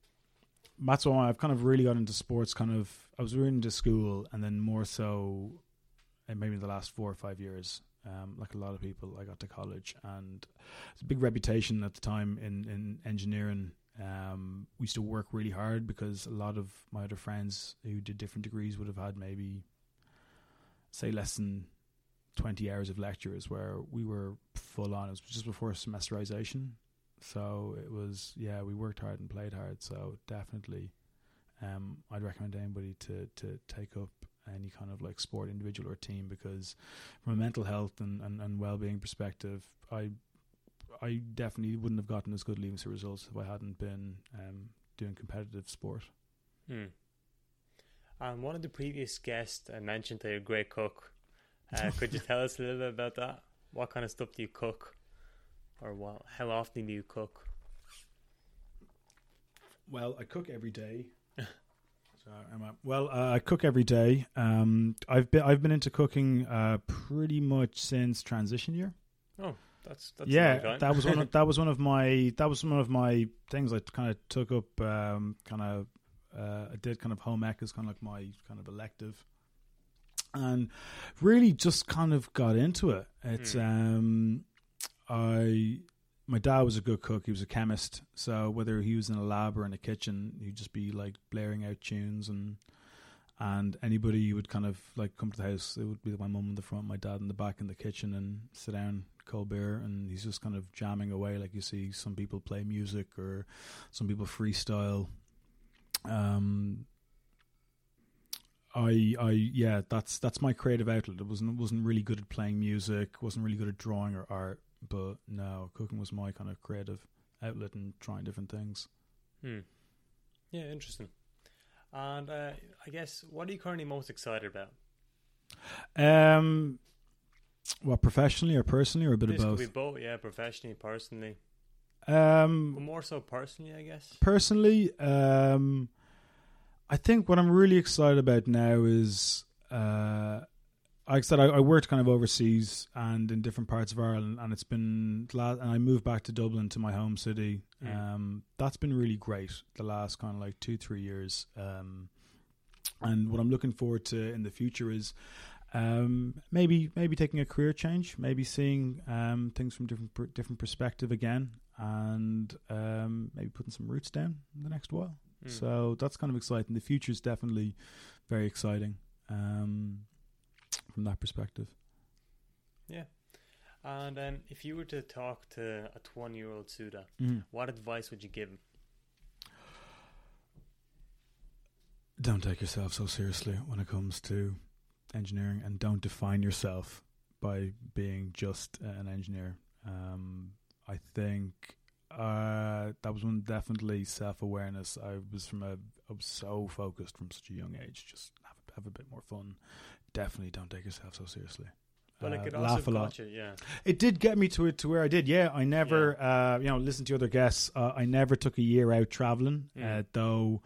that's why I've kind of really got into sports. Kind of, I was really into school, and then more so, and maybe the last four or five years. Um, like a lot of people, I got to college, and it's a big reputation at the time in in engineering. Um, we used to work really hard because a lot of my other friends who did different degrees would have had maybe, say, less than twenty hours of lectures, where we were full on. It was just before semesterization, so it was yeah, we worked hard and played hard. So definitely, um, I'd recommend anybody to to take up any kind of like sport, individual or team, because from a mental health and, and, and well being perspective, I I definitely wouldn't have gotten as good leaving results if I hadn't been um, doing competitive sport. Hmm. Um, one of the previous guests I mentioned that you're a great cook. Uh, could you tell us a little bit about that? What kind of stuff do you cook, or what? How often do you cook? Well, I cook every day. so I'm a, well, uh, I cook every day. Um, I've been I've been into cooking uh, pretty much since transition year. That's that's yeah, that was one. Of, that was one of my. That was one of my things. I kind of took up. Um, kind of. Uh, I did kind of home ec as kind of like my kind of elective, and really just kind of got into it. It's Hmm. um, I. My dad was a good cook. He was a chemist, so whether he was in a lab or in a kitchen, he'd just be like blaring out tunes and and anybody would kind of like come to the house. It would be my mum in the front, my dad in the back in the kitchen, and sit down, cold beer, and he's just kind of jamming away. Like you see some people play music or some people freestyle. Um, I, I, yeah, that's that's my creative outlet. It wasn't wasn't really good at playing music, wasn't really good at drawing or art, but no, cooking was my kind of creative outlet and trying different things. Hmm. Yeah, interesting. And uh, I guess what are you currently most excited about? Um, what professionally or personally or a bit this of both? Could be both, yeah, professionally, personally, Um, but more so personally, I guess. personally, um, I think what I'm really excited about now is, uh, like I said, I, I worked kind of overseas and in different parts of Ireland, and it's been glad. And I moved back to Dublin to my home city. Mm. Um, that's been really great the last kind of like two three years. Um, and what I'm looking forward to in the future is. Um, maybe maybe taking a career change, maybe seeing um, things from different per- different perspective again, and um, maybe putting some roots down in the next while. Hmm. So that's kind of exciting. The future is definitely very exciting um, from that perspective. Yeah. And um, if you were to talk to a 20 year old Sudha, Mm. what advice would you give him? Don't take yourself so seriously when it comes to engineering, and don't define yourself by being just an engineer. Um, I think uh, that was one definitely self awareness. I was from a I was so focused from such a young age. Just have a, have a bit more fun. Definitely don't take yourself so seriously. But Uh, it could laugh a lot. you, yeah. It did get me to it to where I did. Yeah, I never, uh, you know, listen to other guests. Uh, I never took a year out traveling, uh, Mm. though.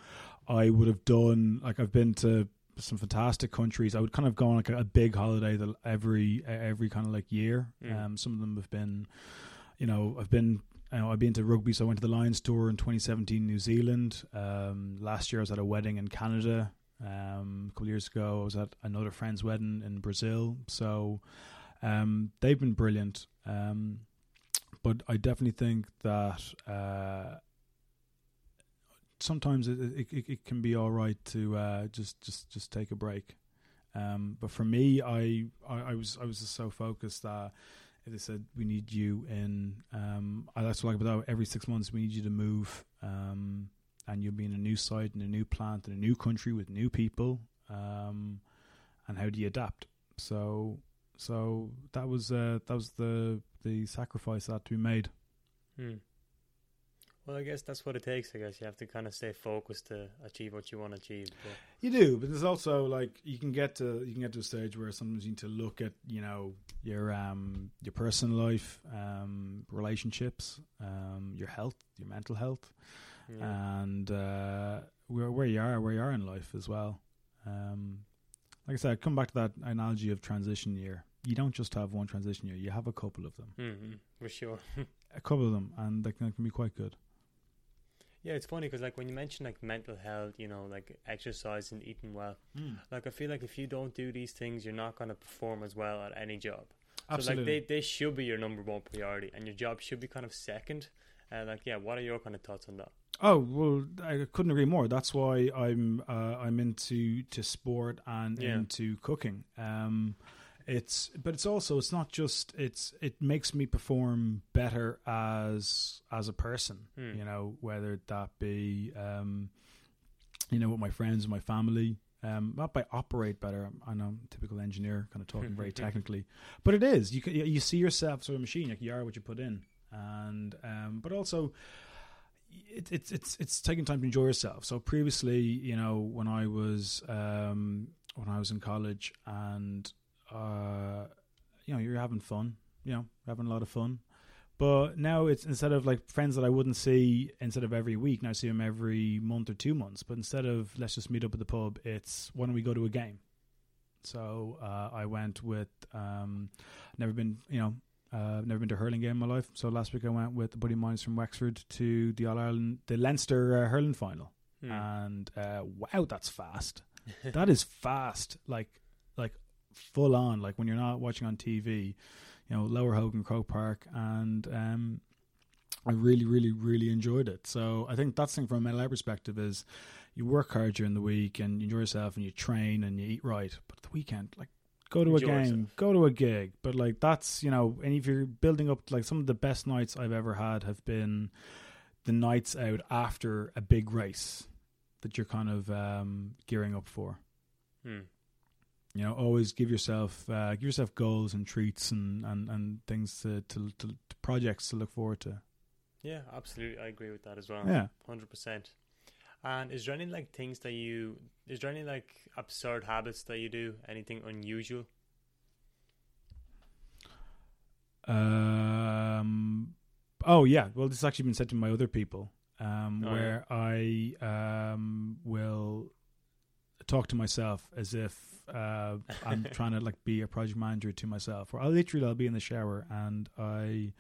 I would have done like I've been to some fantastic countries. I would kind of go on like a, a big holiday that every every kind of like year. Mm. Um, some of them have been, you know, I've been. You know, I've been to rugby, so I went to the Lions tour in 2017, New Zealand. Um, last year, I was at a wedding in Canada. Um, a couple of years ago, I was at another friend's wedding in Brazil. So, um, they've been brilliant. Um, but I definitely think that uh, sometimes it, it, it, can be all right to uh, just just just take a break. Um, but for me, I, I I was I was just so focused that they said we need you in, um, I that's what I like about. Every six months, we need you to move, um, and you'll be in a new site, and a new plant, in a new country with new people. Um, and how do you adapt? So so that was uh, that was the the sacrifice that had to be made. Hmm. Well, I guess that's what it takes. I guess you have to kind of stay focused to achieve what you want to achieve. But You do, but there's also like you can get to you can get to a stage where sometimes you need to look at you know your um your personal life, um relationships, um your health, your mental health, yeah. and uh, where where you are, where you are in life as well. Um, like I said, I come back to that analogy of transition year. You don't just have one transition year; you have a couple of them, hmm for sure. a couple of them, and they can, they can be quite good. yeah, it's funny because like when you mention like mental health, you know, like exercise and eating well. Like I feel like if you don't do these things, you're not going to perform as well at any job. Absolutely. So like they, they should be your number one priority, and your job should be kind of second. Uh, like yeah, what are your kind of thoughts on that? Oh well, I couldn't agree more. That's why I'm uh, I'm into to sport and Yeah. into cooking. Um, it's but it's also it's not just it's it makes me perform better as as a person. Hmm. You know whether that be um, you know with my friends, and my family. Um, not by operate better. I'm- know I'm a typical engineer, kind of talking very technically, but it is. You can, you see yourself as a machine. Like you are what you put in, and um, but also it, it's it's it's taking time to enjoy yourself. So previously, you know, when I was um, when I was in college, and uh, you know, you're having fun, you know, having a lot of fun. But now it's instead of like friends that I wouldn't see instead of every week, now I see them every month or two months. But instead of let's just meet up at the pub, it's why don't we go to a game? So uh, I went with um, never been, you know, uh, never been to a hurling game in my life. So last week I went with a buddy of mine from Wexford to the All Ireland, the Leinster uh, hurling final, Hmm. and uh, wow, that's fast. that is fast, like like full on. Like when you're not watching on TV, you know, Lower Hogan, Croke Park, and um, I really, really, really enjoyed it. So I think that's thing from a mental perspective is you work hard during the week and you enjoy yourself and you train and you eat right. But the weekend, like go to a game, yourself. go to a gig. But like that's you know, and if you're building up like some of the best nights I've ever had have been the nights out after a big race that you're kind of um, gearing up for. Hmm. You know, always give yourself uh, give yourself goals and treats and, and, and things to, to, to, to projects to look forward to. Yeah, absolutely. I agree with that as well. Yeah. hundred percent. And is there any like things that you? Is there any like absurd habits that you do? Anything unusual? Um. Oh yeah. Well, this has actually been said to my other people. Um, Oh, where I um will talk to myself as if uh, I'm trying to like be a project manager to myself. Or I'll literally I'll be in the shower and I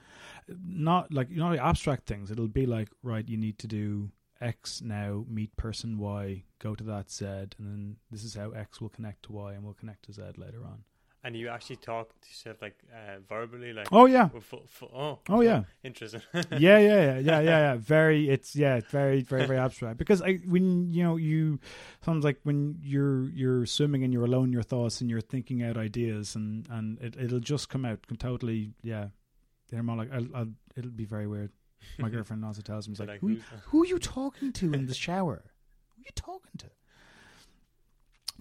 not like you know abstract things. It'll be like right, you need to do X now, meet person Y, go to that Z, and then this is how X will connect to Y and will connect to Z later on. And you actually talk to yourself like uh, verbally, like Oh yeah. with full, full, oh, Oh yeah. interesting. yeah, yeah, yeah, yeah, yeah, yeah. Very, it's yeah, it's very, very, very abstract. Because I, when you know, you sounds like when you're you're swimming and you're alone your thoughts and you're thinking out ideas and and it it'll just come out totally yeah. They're more like I'll, I'll it'll be very weird. My girlfriend also tells me, "It's like, like, who, who are you talking to in the shower? Who are you talking to?"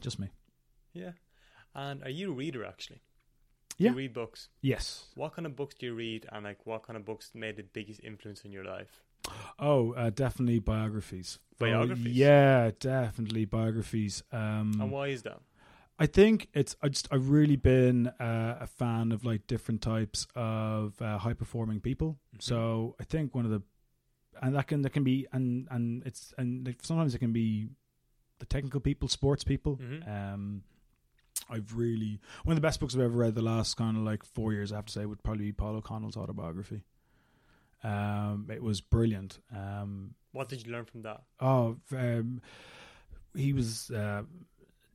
Just me. yeah. And are you a reader actually? Yeah. You read books. Yes. What kind of books do you read, and like what kind of books made the biggest influence in your life? Oh, uh, definitely biographies. Oh, Biographies? yeah, definitely biographies. Um, and why is that? I think it's I just I've really been uh, a fan of like different types of uh, high performing people. Mhm. So I think one of the and that can that can be and and it's and like sometimes it can be the technical people, sports people. Mhm. Um, I've really one of the best books I've ever read the last kind of like four years. I have to say would probably be Paul O'Connell's autobiography. Um, it was brilliant. Um, What did you learn from that? Oh, um, he was uh,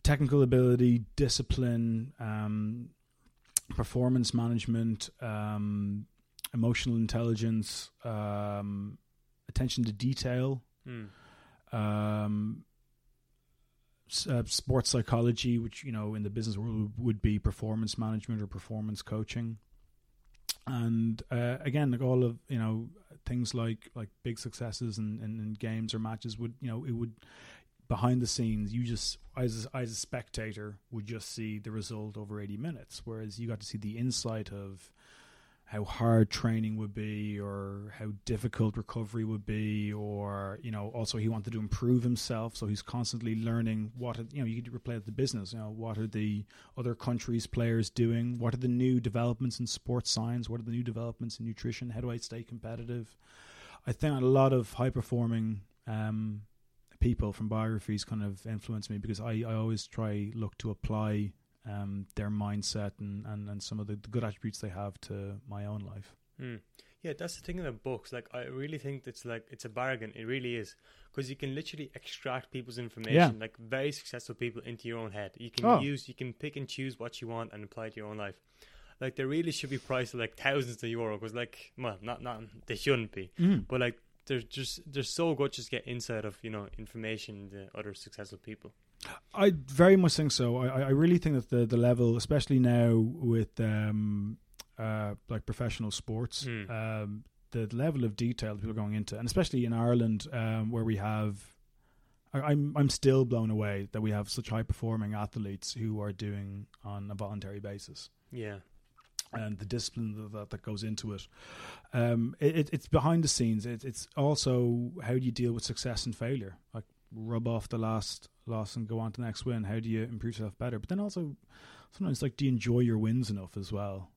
technical ability, discipline, um, performance management, um, emotional intelligence, um, attention to detail, um, uh, sports psychology, which you know in the business world would- be performance management or performance coaching, and uh, again, like all of you know things like like big successes and, in, in games or matches would you know it would behind the scenes you just as as a spectator would just see the result over 80 minutes whereas you got to see the insight of how hard training would be or how difficult recovery would be or you know also he wanted to improve himself so he's constantly learning what you know you could replay the business you know what are the other countries players doing? What are the new developments in sports science? What are the new developments in nutrition? How do i stay competitive? I think a lot of high performing um people from biographies kind of influence me because i i always try look to apply um, their mindset and, and, and some of the, the good attributes they have to my own life. Hmm. Yeah, that's the thing in the books. Like, I really think it's like it's a bargain. It really is because you can literally extract people's information, Yeah. like very successful people, into your own head. You can Oh. use, you can pick and choose what you want and apply it to your own life. Like, they really should be priced like thousands of euro because, like, well, not not they shouldn't be, Mm. but like. They're just they're so good just get insight of you know information the other successful people. I very much think so. I, I I really think that the, the level, especially now with um, uh, like professional sports, Mm. um, the level of detail that people are going into, and especially in Ireland, um, where we have, I'm I'm still blown away that we have such high performing athletes who are doing on a voluntary basis. Yeah, and the discipline that that goes into it. Um, it, it it's behind the scenes. It, it's also how do you deal with success and failure? Like rub off the last loss and go on to the next win. How do you improve yourself better? But then also sometimes like do you enjoy your wins enough as well?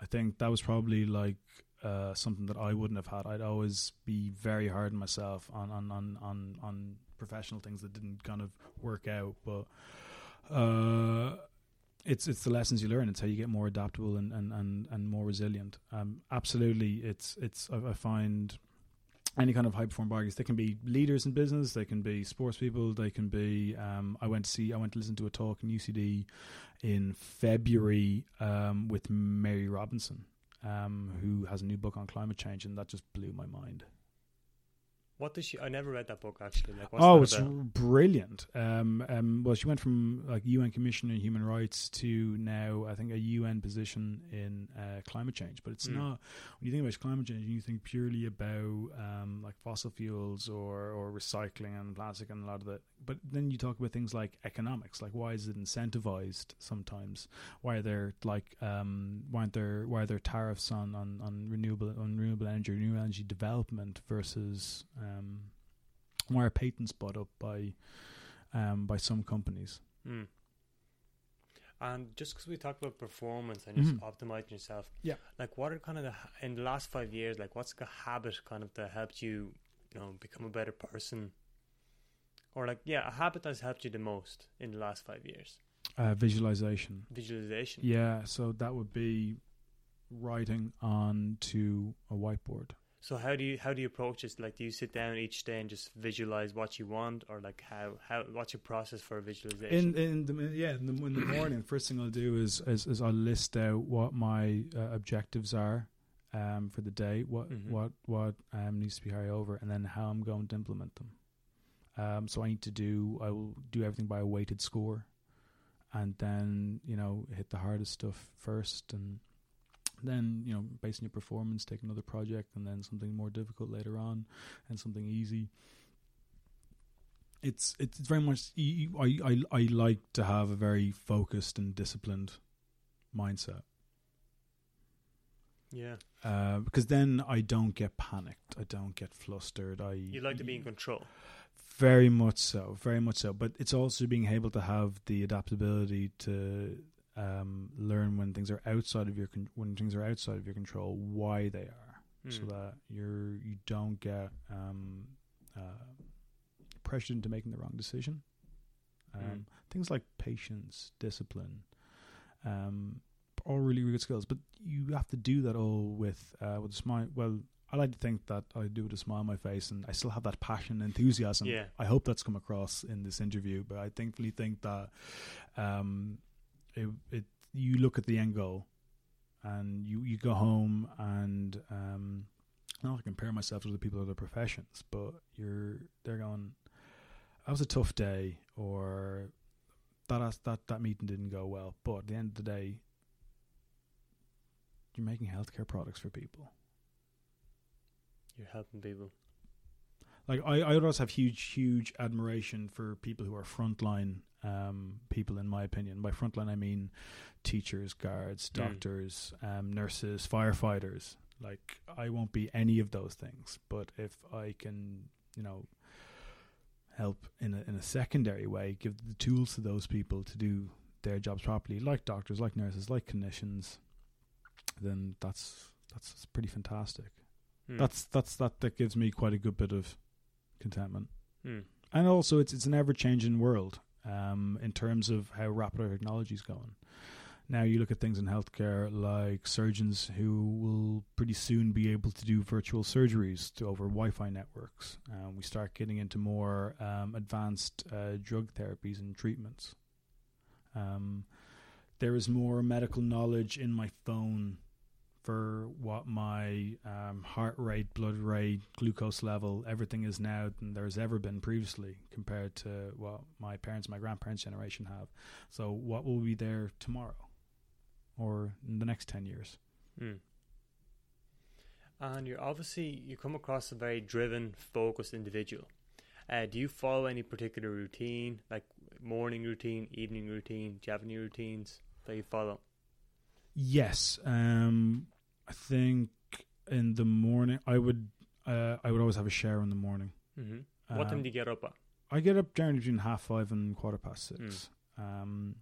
I think that was probably like uh, something that I wouldn't have had. I'd always be very hard on myself on on on on, on professional things that didn't kind of work out, but. Uh, it's it's the lessons you learn. It's how you get more adaptable and and, and, and more resilient. Um, absolutely, it's it's I, I find any kind of high performing bodies. They can be leaders in business. They can be sports people. They can be. Um, I went to see. I went to listen to a talk in UCD in February um, with Mary Robinson. um, who has a new book on climate change, and that just blew my mind. What does she? I never read that book actually. Like, what's oh, it's about? brilliant. Um, um, well, she went from like UN Commissioner on Human Rights to now, I think, a UN position in uh, climate change. But it's Mm. not when you think about climate change, you think purely about um, like fossil fuels or or recycling and plastic and a lot of that. But then you talk about things like economics, like why is it incentivized sometimes? Why are there like um, why aren't there why are there tariffs on on, on renewable on renewable energy, renewable energy development versus um, why are patents bought up by um, by some companies? Mm. And just because we talked about performance and just Mhm. optimizing yourself, Yeah. Like, what are kind of the in the last five years? Like, what's the habit kind of that helped you, you know, become a better person, or like, yeah, a habit that's helped you the most in the last five years? Uh, visualization. Visualization. Yeah, so that would be writing onto a whiteboard. So how do you how do you approach this? Like, do you sit down each day and just visualize what you want, or like how how what's your process for visualization? In in the yeah in the, in the morning, first thing I'll do is is, is I'll list out what my uh, objectives are um, for the day, what Mhm. what what um, needs to be carried over, and then how I'm going to implement them. Um, so I need to do I will do everything by a weighted score, and then you know hit the hardest stuff first, and then you know based on your performance, take another project, and then something more difficult later on, and something easy it's it's very much I, I I like to have a very focused and disciplined mindset yeah, uh, because then I don't get panicked. I don't get flustered. I you like to be in control. very much so, very much so. But it's also being able to have the adaptability to um, learn when things are outside of your con- when things are outside of your control, why they are, so Mm. that you're you don't get um, uh, pressured into making the wrong decision. Um, Mm. Things like patience, discipline, um, all really, really good skills. But you have to do that all with uh, with a smile. Well, I like to think that I do with a smile on my face, and I still have that passion, and enthusiasm. Yeah. I hope that's come across in this interview. But I thankfully think that um, it, it you look at the end goal, and you you go home and um, not compare myself to the people of other professions, but you're they're going. That was a tough day, or that that that meeting didn't go well. But at the end of the day, you're making healthcare products for people. You're helping people. Like I, I always have huge, huge admiration for people who are frontline um, people. In my opinion, by frontline I mean teachers, guards, Mm. doctors, um, nurses, firefighters. Like I won't be any of those things, but if I can, you know, help in a in a secondary way, give the tools to those people to do their jobs properly, like doctors, like nurses, like clinicians, then that's that's pretty fantastic. Mm. That's that's that that gives me quite a good bit of contentment. Mm. And also, it's it's an ever changing world um, in terms of how rapid our technology is going. Now you look at things in healthcare like surgeons who will pretty soon be able to do virtual surgeries over Wi-Fi networks. Um, we start getting into more um, advanced uh, drug therapies and treatments. Um, there is more medical knowledge in my phone for what my um, heart rate, blood rate, glucose level, everything is now than there's ever been previously compared to what my parents, my grandparents' generation have. So, what will be there tomorrow or in the next 10 years? Mm. And you're obviously you come across a very driven, focused individual. Uh, do you follow any particular routine, like morning routine, evening routine? Do you have any routines that you follow? Yes. Um, I think in the morning, I would. Uh, I would always have a shower in the morning. Mm-hmm. What time Um, do you get up at? I get up generally between half five and quarter past six. Um,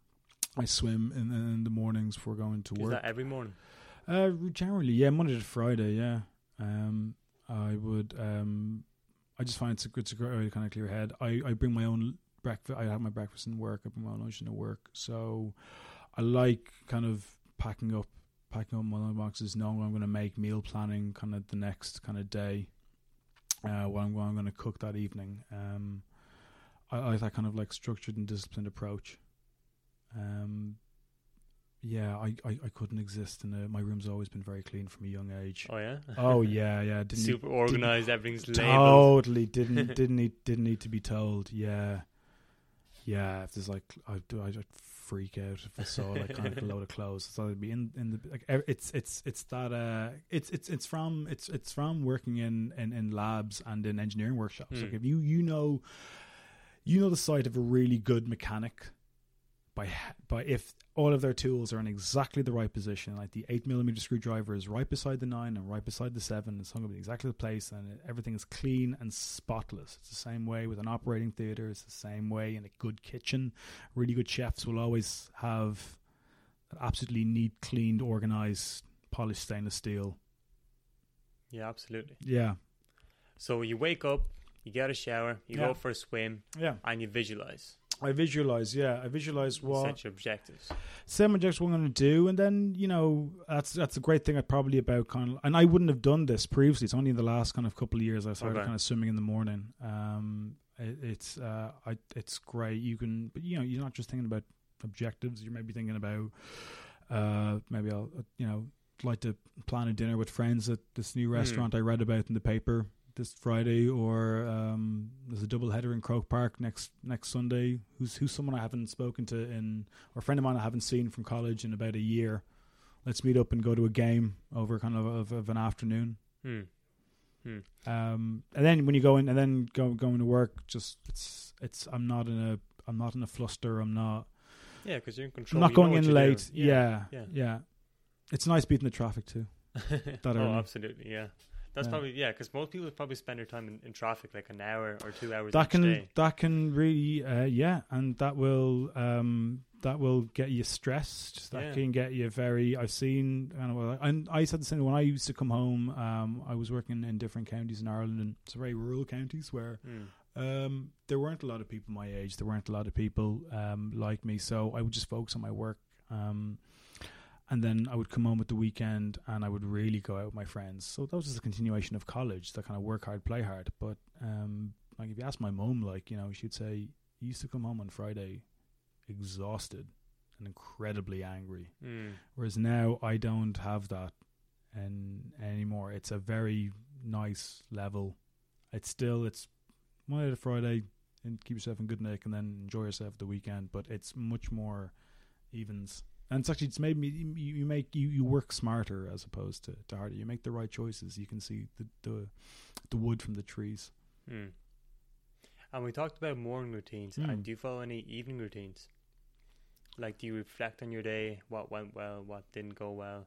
I swim in, in the mornings before going to Is work. that every morning? Uh, generally, yeah, Monday to Friday, yeah. Um, I would. Um, I just find it's a good, it's a great way to kind of clear head. I, I bring my own breakfast. I have my breakfast in work. I bring my own lunch into work. So I like kind of packing up, packing up my lunch boxes, knowing what I'm going to make, meal planning, kind of the next kind of day. Uh, what I'm, what I'm going to cook that evening. Um, I, I like that kind of like structured and disciplined approach. Um, yeah, I, I, I couldn't exist in a. My room's always been very clean from a young age. Oh yeah. Oh yeah, yeah. Didn't Super organized. Everything's labeled. totally didn't didn't need didn't need to be told. Yeah, yeah. If there's like I do, I'd freak out if I saw like kind of a load of clothes. So I'd be in in the like. It's it's it's that uh. It's it's it's from it's it's from working in in, in labs and in engineering workshops. Hmm. Like if you you know, you know the side of a really good mechanic by by if all of their tools are in exactly the right position, like the eight millimeter screwdriver is right beside the nine and right beside the seven, it's hung up in exactly the place, and everything is clean and spotless. It's the same way with an operating theater. It's the same way in a good kitchen. Really good chefs will always have absolutely neat, cleaned, organized, polished stainless steel. Yeah, absolutely. Yeah, So you wake up, you get a shower, you Yeah. go for a swim, yeah. and you visualize. I visualize. Yeah, I visualize what set your objectives. same objectives, what I'm going to do, and then you know that's that's a great thing. I probably about kind of, and I wouldn't have done this previously. It's only in the last kind of couple of years I started Okay. kind of swimming in the morning. Um, it, it's uh, I it's great. You can, but you know, you're not just thinking about objectives. You're maybe thinking about uh, maybe I'll you know like to plan a dinner with friends at this new Hmm. restaurant I read about in the paper this Friday, or um, there's a double header in Croke Park next next Sunday. Who's who's someone I haven't spoken to in, or a friend of mine I haven't seen from college in about a year. Let's meet up and go to a game over kind of of, of an afternoon. Hmm. Hmm. Um, and then when you go in, and then go going to work, just it's it's I'm not in a I'm not in a fluster. I'm not Yeah, because you're in control. I'm not going in late. doing. Yeah, yeah. yeah, It's nice beating the traffic too. oh, early. absolutely. Yeah. That's Yeah. probably yeah, because most people probably spend their time in, in traffic like an hour or two hours that can day. that can really uh, yeah and that will um that will get you stressed that Yeah. can get you very i've seen and i said the same when i used to come home um i was working in different counties in ireland and it's very rural counties where Hmm. um there weren't a lot of people my age there weren't a lot of people um like me so i would just focus on my work um and then I would come home at the weekend and I would really go out with my friends. So that was just a continuation of college, that kind of work hard, play hard. But um, like if you ask my mom, like you know, she'd say he used to come home on Friday exhausted and incredibly angry. Hmm. Whereas now I don't have that and anymore. It's a very nice level. It's still it's Monday to Friday and keep yourself in good nick and then enjoy yourself the weekend. But it's much more evens. And it's actually it's made me you, you make you, you work smarter as opposed to, to harder. You make the right choices. You can see the the, the wood from the trees. Hmm. And we talked about morning routines. Hmm. And do you follow any evening routines? Like, do you reflect on your day? What went well? What didn't go well?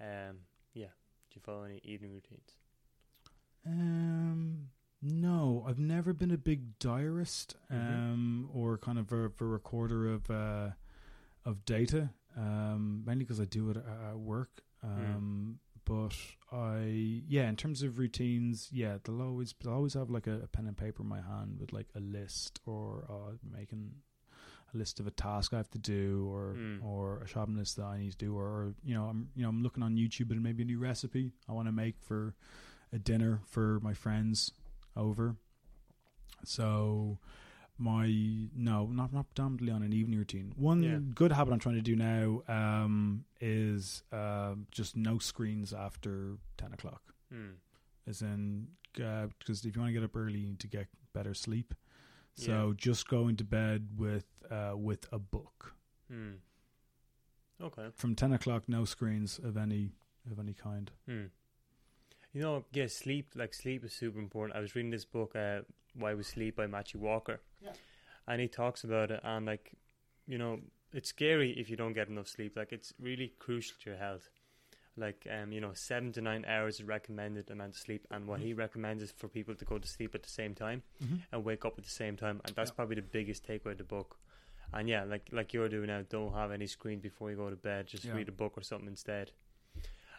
Um, yeah. Do you follow any evening routines? Um, no, I've never been a big diarist, Mhm. um, or kind of a, a recorder of uh, of data. Um, mainly because I do it at, work. Um, but I, yeah, in terms of routines, yeah, they'll always they'll always have like a, a pen and paper in my hand with like a list or uh, making a list of a task I have to do, or Mm. or a shopping list that I need to do, or, or you know, I'm you know I'm looking on YouTube and maybe a new recipe I want to make for a dinner for my friends over. So my no, not not predominantly on an evening routine. One Yeah. good habit I'm trying to do now um, is um just no screens after ten o'clock. Hmm. As in, because if you want to get up early, you need to get better sleep. So Yeah. just going to bed with uh, with a book Hmm. Okay. from ten o'clock. No screens of any of any kind. Hmm. You know, yeah, sleep. Like sleep is super important. I was reading this book, uh, "Why We Sleep" by Matthew Walker, Yeah. and he talks about it. And like, you know, it's scary if you don't get enough sleep. Like, it's really crucial to your health. Like, um, you know, seven to nine hours is recommended amount of sleep, and what he recommends is for people to go to sleep at the same time and wake up at the same time, and that's Yeah. probably the biggest takeaway of the book. And yeah, like like you're doing now, don't have any screen before you go to bed. Just Yeah. read a book or something instead.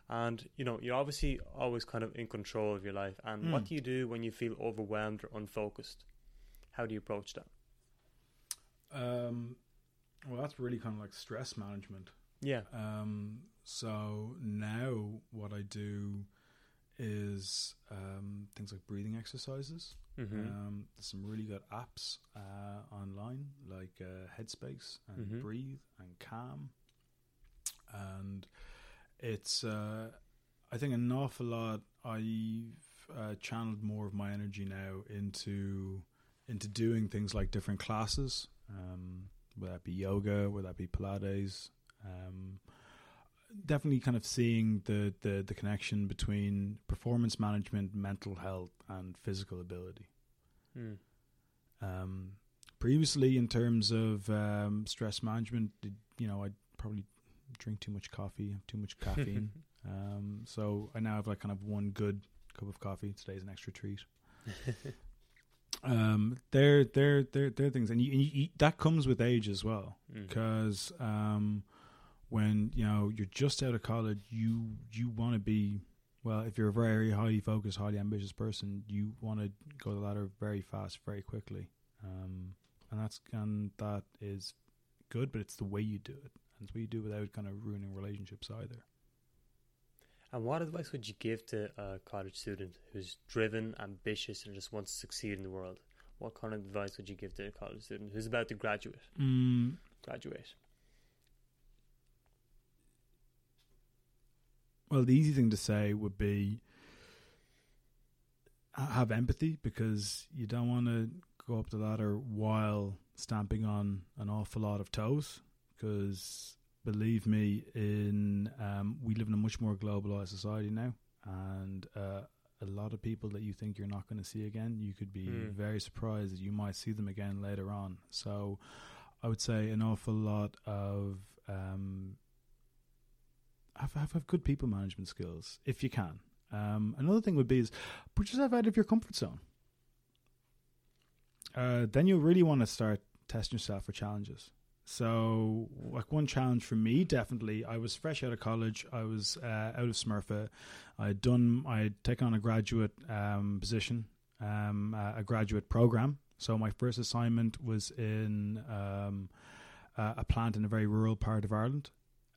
And you know, you're obviously always kind of in control of your life. And what Mm. do you do when you feel overwhelmed or unfocused? How do you approach that? Um, well, that's really kind of like stress management. Yeah. Um, so now what I do is um, things like breathing exercises. Mm-hmm. Um, there's some really good apps uh, online like uh, Headspace and Mhm. Breathe and Calm. and it's uh, I think an awful lot. I've uh, channeled more of my energy now into into doing things like different classes, um, whether that be yoga, whether that be Pilates. Um, definitely, kind of seeing the, the the connection between performance management, mental health, and physical ability. Hmm. Um, previously, in terms of um, stress management, did you know, I probably drink too much coffee, have too much caffeine. um, so I now have like kind of one good cup of coffee. Today's an extra treat. um, they're they're they're they're things, and you, and you, that comes with age as well, Mm. because um, when you know you're just out of college, you you want to be well. If you're a very highly focused, highly ambitious person, you want to go the ladder very fast, very quickly, um, and that's and that is good, but it's the way you do it, and what you do without kind of ruining relationships either. And what advice would you give to a college student who's driven, ambitious, and just wants to succeed in the world? What kind of advice would you give to a college student who's about to graduate? Mm, Graduate. Well, the easy thing to say would be have empathy because you don't want to go up the ladder while stamping on an awful lot of toes. Because believe me, in um, we live in a much more globalized society now, and uh, a lot of people that you think you're not going to see again, you could be Mm. very surprised that you might see them again later on. So, I would say an awful lot of um, have, have have good people management skills if you can. Um, another thing would be is put yourself out of your comfort zone. Uh, then you really want to start testing yourself for challenges. So, like one challenge for me, definitely, I was fresh out of college. I was uh, out of Smurfit. I had done. I had taken on a graduate um, position, um, a graduate program. So my first assignment was in um, a plant in a very rural part of Ireland,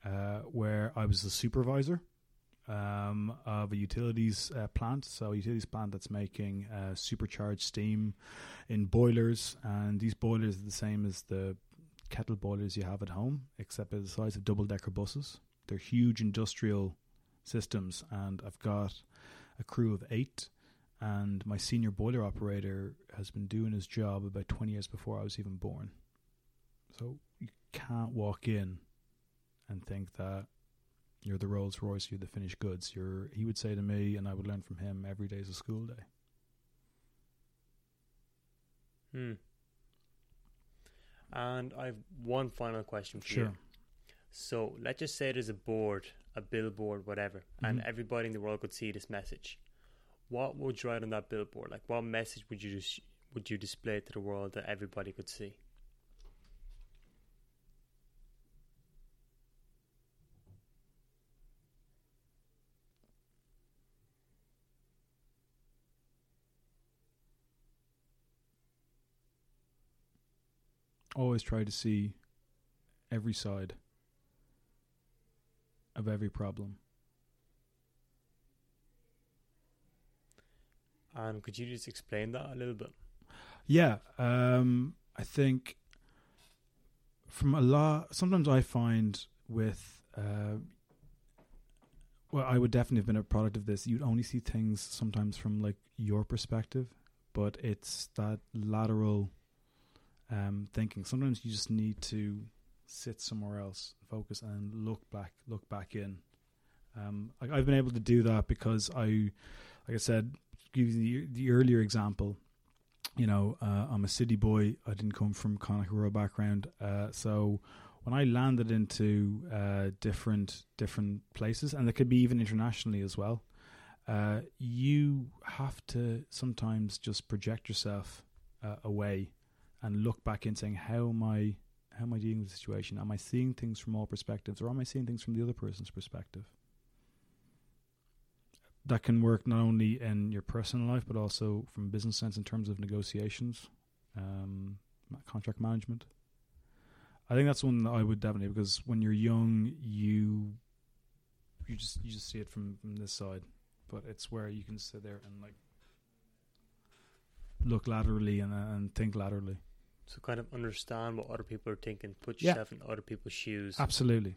uh, where I was the supervisor um, of a utilities uh, plant. So a utilities plant that's making uh, supercharged steam in boilers, and these boilers are the same as the kettle boilers you have at home, except they're the size of double decker buses. They're huge industrial systems, and I've got a crew of eight. And my senior boiler operator has been doing his job about 20 years before I was even born. So you can't walk in and think that you're the Rolls Royce, you're the finished goods. You're he would say to me, and I would learn from him every day is a school day. Hmm. And I've one final question for Sure. you. So let's just say there's a board, a billboard, whatever, and Mhm. everybody in the world could see this message. What would you write on that billboard? Like, what message would you dis- would you display to the world that everybody could see? Always try to see every side of every problem. And could you just explain that a little bit? Yeah, um, I think from a lot. Sometimes I find with, uh, well, I would definitely have been a product of this. You'd only see things sometimes from like your perspective, but it's that lateral um, thinking. Sometimes you just need to sit somewhere else, focus, and look back. Look back in. Um, like I've been able to do that because I, like I said, give you the, the earlier example you know, uh, I'm a city boy. I didn't come from rural background. Uh, so when I landed into uh, different different places, and it could be even internationally as well, uh, you have to sometimes just project yourself uh, away and look back and saying, "How am I? How am I dealing with the situation? Am I seeing things from all perspectives, or am I seeing things from the other person's perspective?" that can work not only in your personal life but also from business sense in terms of negotiations, um, contract management. I think that's one that I would definitely because when you're young, you you just you just see it from from this side, but it's where you can sit there and like look laterally and and think laterally. So kind of understand what other people are thinking, put Yeah. yourself in other people's shoes. Absolutely,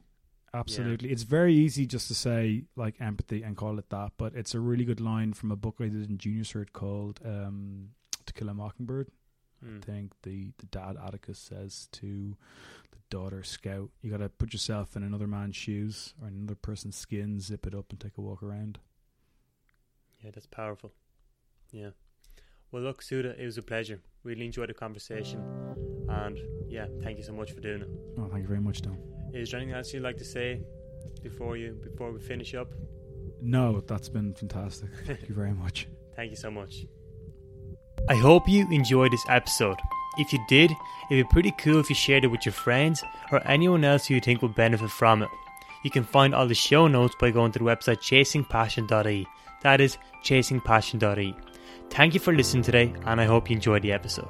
Absolutely. It's very easy just to say like empathy and call it that, but it's a really good line from a book I did in junior cert called um, To Kill a Mockingbird. Mm. I think the, the dad Atticus says to the daughter Scout, you got to put yourself in another man's shoes or another person's skin, zip it up, and take a walk around. Yeah, that's powerful. Yeah. Well, look, Sudha, it was a pleasure. Really enjoyed the conversation, and yeah, thank you so much for doing it. Oh, thank you very much, Tom. Is there anything else you'd like to say before you before we finish up? No, that's been fantastic. Thank you very much. Thank you so much. I hope you enjoyed this episode. If you did, it'd be pretty cool if you shared it with your friends or anyone else who you think will benefit from it. You can find all the show notes by going to the website chasingpassion.e. That is chasingpassion.e. Thank you for listening today, and I hope you enjoyed the episode.